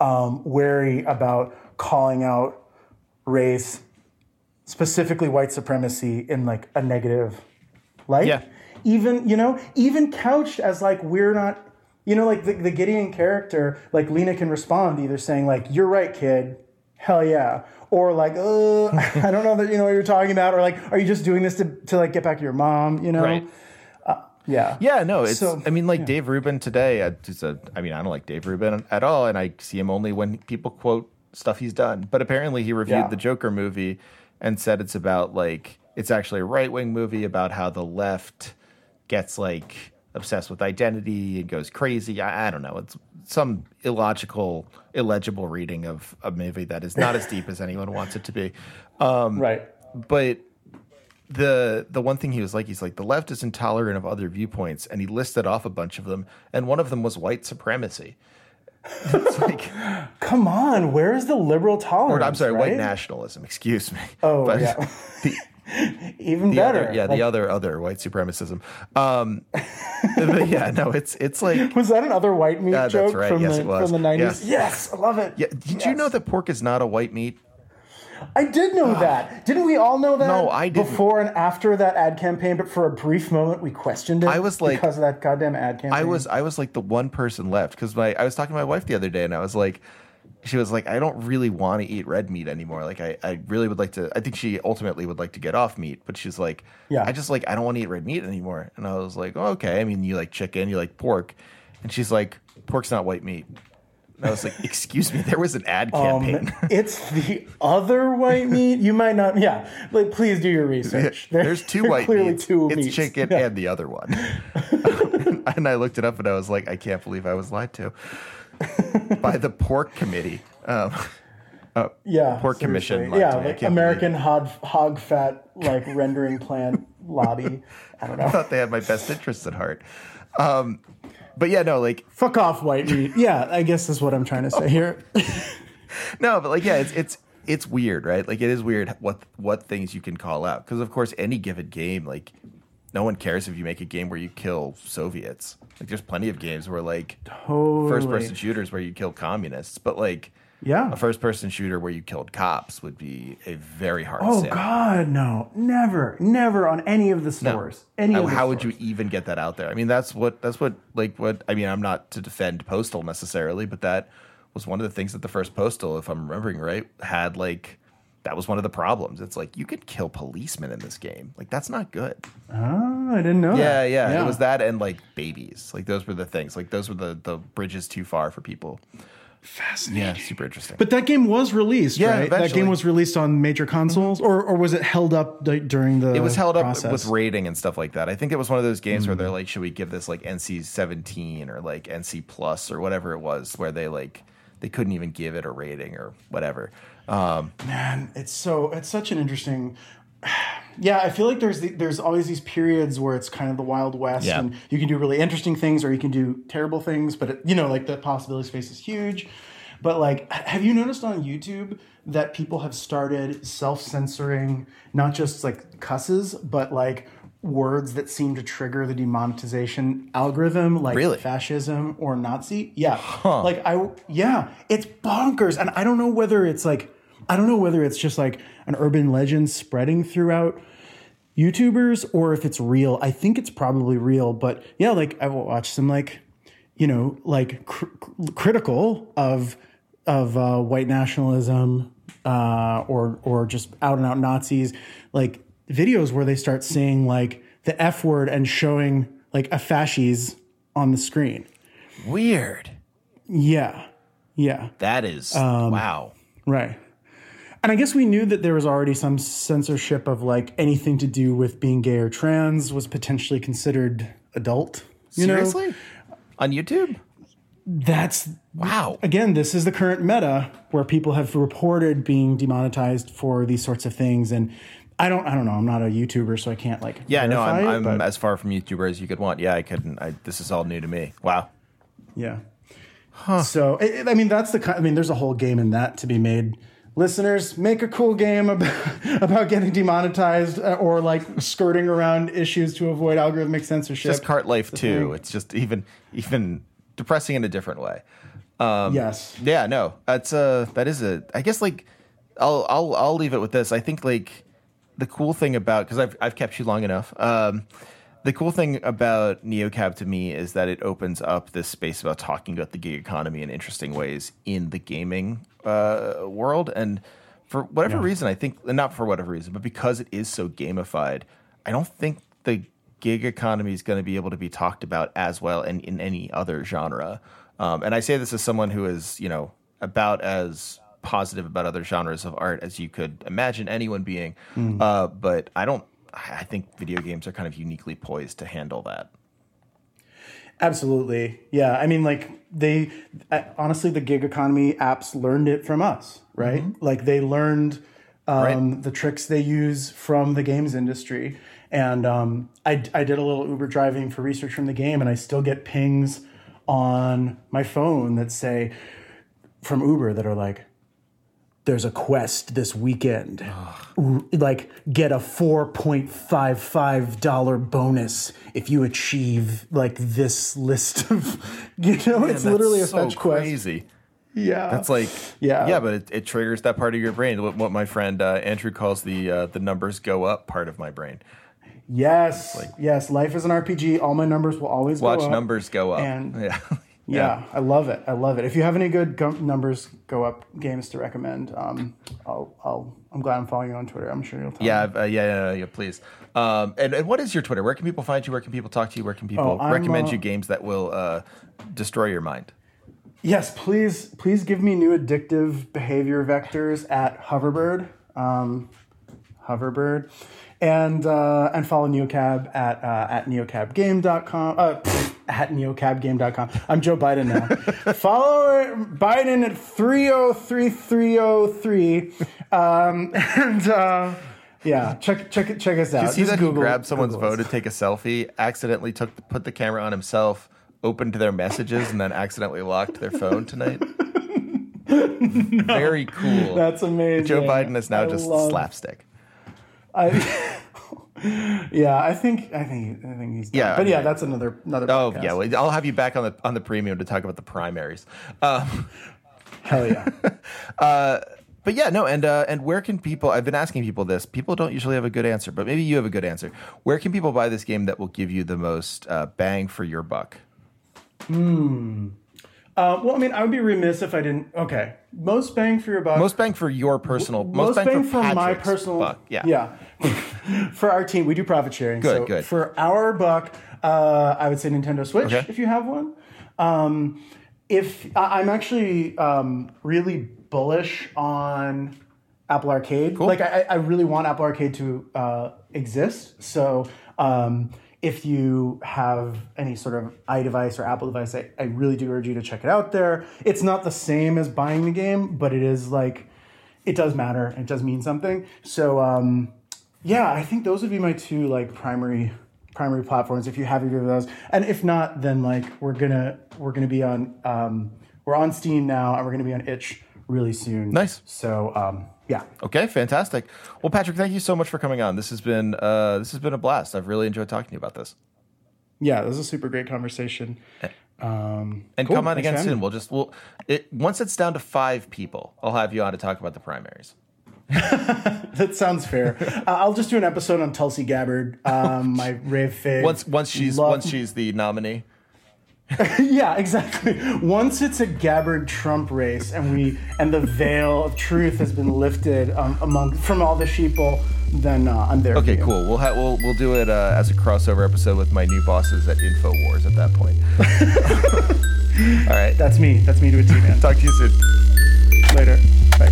um, wary about calling out race, specifically white supremacy, in like a negative light. Yeah. Even you know, even couched as like we're not. You know, like the, the Gideon character, like Lina can respond either saying like, "You're right, kid," hell yeah, or like, "Uh, [laughs] I don't know that you know what you're talking about," or like, "Are you just doing this to, to like get back to your mom?" You know, Right. Yeah. Yeah, no, it's. So, I mean, like Dave Rubin today. I, just a, I mean, I don't like Dave Rubin at all, and I see him only when people quote stuff he's done. But apparently, he reviewed Yeah. the Joker movie and said it's about like it's actually a right wing movie about how the left gets like obsessed with identity and goes crazy. I, I don't know. It's some illogical, illegible reading of a movie that is not as deep as anyone wants it to be. Um, Right. but the the one thing he was like he's like the left is intolerant of other viewpoints and he listed off a bunch of them and one of them was white supremacy it's like [laughs] Come on, where is the liberal tolerance? or i'm sorry white nationalism excuse me Oh, But yeah. [laughs] the, [laughs] Even the better. other, yeah Like, the other other white supremacism um [laughs] yeah no it's it's like [laughs] was that another white meat that's joke right. from Yes, the it was. from the 90s? Yeah. Yes, I love it. yeah did you know that pork is not a white meat I did know that. Didn't we all know that? No, I didn't. Before and after that ad campaign, but for a brief moment we questioned it. I was like- because of that goddamn ad campaign. I was I was like the one person left because my I was talking to my wife the other day and I was like, she was like, I don't really want to eat red meat anymore. Like I, I really would like to. I think she ultimately would like to get off meat, but she's like, Yeah. I just like I don't want to eat red meat anymore. And I was like, oh, okay. I mean, you like chicken, you like pork, and she's like, pork's not white meat. And I was like, excuse me, there was an ad campaign. Um, [laughs] it's the other white meat. You might not. Yeah, like please do your research. [laughs] There- There's two there white clearly meats. two it's meats. chicken Yeah. and the other one. [laughs] and I looked it up and I was like, I can't believe I was lied to [laughs] by the pork committee. Um, yeah, Pork Commission seriously. lied Yeah, to me. I like American hog hog fat like [laughs] rendering plant lobby. I don't know. I thought they had my best interests at heart. Um, but yeah, no, like Fuck off, white meat. Yeah, I guess that's what I'm trying to say here. [laughs] no, but like yeah, it's it's it's weird, right? Like it is weird what what things you can call out because of course any given game, like no one cares if you make a game where you kill Soviets. Like there's plenty of games where like Totally. first person shooters where you kill communists, but like Yeah. a first person shooter where you killed cops would be a very hard Oh sell. God, no! Never, never on any of the No. stores. Any how, how would you even get that out there? I mean, that's what that's what like what I mean. I'm not to defend Postal necessarily, but that was one of the things that the first Postal, if I'm remembering right, had like that was one of the problems. It's like you could kill policemen in this game. Like that's not good. Oh, I didn't know. Yeah, that. yeah, It was that and like babies. Like those were the things. Like those were the the bridges too far for people. fascinating. Yeah, super interesting. But that game was released, Yeah, right? That game was released on major consoles, or or was it held up d- during the? it was held up process? with rating and stuff like that. I think it was one of those games Hmm. where they're like, should we give this like NC seventeen or like NC plus or whatever it was, where they like they couldn't even give it a rating or whatever. Um, Man, it's so it's such an interesting. Yeah, I feel like there's the, there's always these periods where it's kind of the wild west, Yeah. and you can do really interesting things or you can do terrible things, but it, you know, like the possibility space is huge. But like, have you noticed on YouTube that people have started self censoring not just like cusses, but like words that seem to trigger the demonetization algorithm, like Really? fascism or Nazi? Yeah, like I yeah, it's bonkers, and I don't know whether it's like I don't know whether it's just like an urban legend spreading throughout YouTubers or if it's real. I think it's probably real, but yeah, like I will watch some like you know like cr- critical of of uh, white nationalism uh, or or just out and out Nazis like videos where they start saying like the f word and showing like a fasces on the screen. weird. Yeah, yeah. That is Um, wow. Right. And I guess we knew that there was already some censorship of like anything to do with being gay or trans was potentially considered adult. You Seriously, know, on YouTube. that's Wow. again, this is the current meta where people have reported being demonetized for these sorts of things. And I don't, I don't know. I'm not a YouTuber, so I can't like. Yeah, no, I'm, it, I'm as far from YouTuber as you could want. Yeah, I couldn't. I, this is all new to me. Wow. Yeah. So I I mean, that's the kind. I mean, there's a whole game in that to be made. Listeners, make a cool game about, [laughs] about getting demonetized uh, or like skirting around issues to avoid algorithmic censorship. Just cart life too. It's just even even depressing in a different way. yes. Yeah, no, that's uh that is a. I guess like I'll I'll I'll leave it with this. I think like the cool thing about because I've I've kept you long enough. Um, the cool thing about NeoCab to me is that it opens up this space about talking about the gig economy in interesting ways in the gaming uh, world. And for whatever reason, I think, and not for whatever reason, but because it is so gamified, I don't think the gig economy is going to be able to be talked about as well in, in any other genre. Um, and I say this as someone who is, you know, about as positive about other genres of art as you could imagine anyone being. Hmm. Uh, but I don't. I think video games are kind of uniquely poised to handle that. Absolutely. Yeah. I mean, like, they honestly, the gig economy apps learned it from us, right? Like, they learned um, Right. the tricks they use from the games industry. And um, I, I did a little Uber driving for research from the game, and I still get pings on my phone that say from Uber that are like, there's a quest this weekend. R- Like, get a $4.55 bonus if you achieve like this list of, [laughs] you know, it's literally a so fetch quest. crazy. Yeah. That's like Yeah. yeah, but it, it triggers that part of your brain. What, what my friend uh, Andrew calls the uh, the numbers go up part of my brain. yes. yes. Life is an RPG. All my numbers will always Watch go up. numbers go up. And- [laughs] yeah. Yeah, I love it. I love it. If you have any good go- numbers go up games to recommend, um, I'll, I'll, I'm glad I'm following you on Twitter. I'm sure you'll tell Yeah, me. uh, yeah, yeah, yeah, please. Um, and, and what is your Twitter? Where can people find you? Where can people talk to you? Where can people Oh, recommend uh, you games that will uh, destroy your mind? Yes, please, please give me new addictive behavior vectors at Hoverbird, um, Hoverbird, and uh, and follow NeoCab at uh, at neocabgame.com. Uh, at neocabgame.com. I'm Joe Biden now. [laughs] follow Biden at 303303. Um, [laughs] and uh, yeah, check check check us out. You see Just that Google- he grabbed someone's Google us. to take a selfie, accidentally took put the camera on himself, opened their messages, and then accidentally locked their phone tonight. [laughs] Very cool. That's amazing. Joe Biden is now I just love- slapstick. I, yeah, I think I think I think he's done. Yeah, but yeah, that's another another. Oh podcast. yeah, well, I'll have you back on the on the premium to talk about the primaries. Um, [laughs] hell yeah. [laughs] But yeah, no, and uh, and where can people? I've been asking people this. People don't usually have a good answer, but maybe you have a good answer. Where can people buy this game that will give you the most uh, bang for your buck? Uh, well, I mean, I would be remiss if I didn't. Okay, most bang for your buck. Most bang for your personal. most Most, bang, for, for my personal. buck. Yeah. yeah. [laughs] [laughs] for our team, we do profit sharing. Good, so good. For our buck, uh, I would say Nintendo Switch Okay. if you have one. Um, if I- I'm actually um, really bullish on Apple Arcade, like I, I really want Apple Arcade to uh, exist. So um, if you have any sort of iDevice or Apple device, I, I really do urge you to check it out there. It's not the same as buying the game, but it is like it does matter. It does mean something. So um, yeah, I think those would be my two like primary primary platforms if you have either of those. And if not, then like we're gonna we're gonna be on um, we're on Steam now and we're gonna be on Itch really soon. Nice. So um, yeah. Okay, fantastic. Well, Patrick, thank you so much for coming on. This has been uh, this has been a blast. I've really enjoyed talking to you about this. Yeah, this is a super great conversation. Um, And cool. come on Thanks again soon. We'll just we'll it once it's down to five people, I'll have you on to talk about the primaries. [laughs] That sounds fair. uh, I'll just do an episode on Tulsi Gabbard, um, my rave fave. Once once she's Love- once she's the nominee. [laughs] yeah, exactly. Once it's a Gabbard Trump race, and we and the veil of truth has been lifted um, among from all the sheeple, then uh, I'm there. Okay, for you. cool. We'll ha- we'll we'll do it uh, as a crossover episode with my new bosses at Infowars at that point. [laughs] All right. That's me. That's me to a T, man. Talk to you soon. Later. Bye.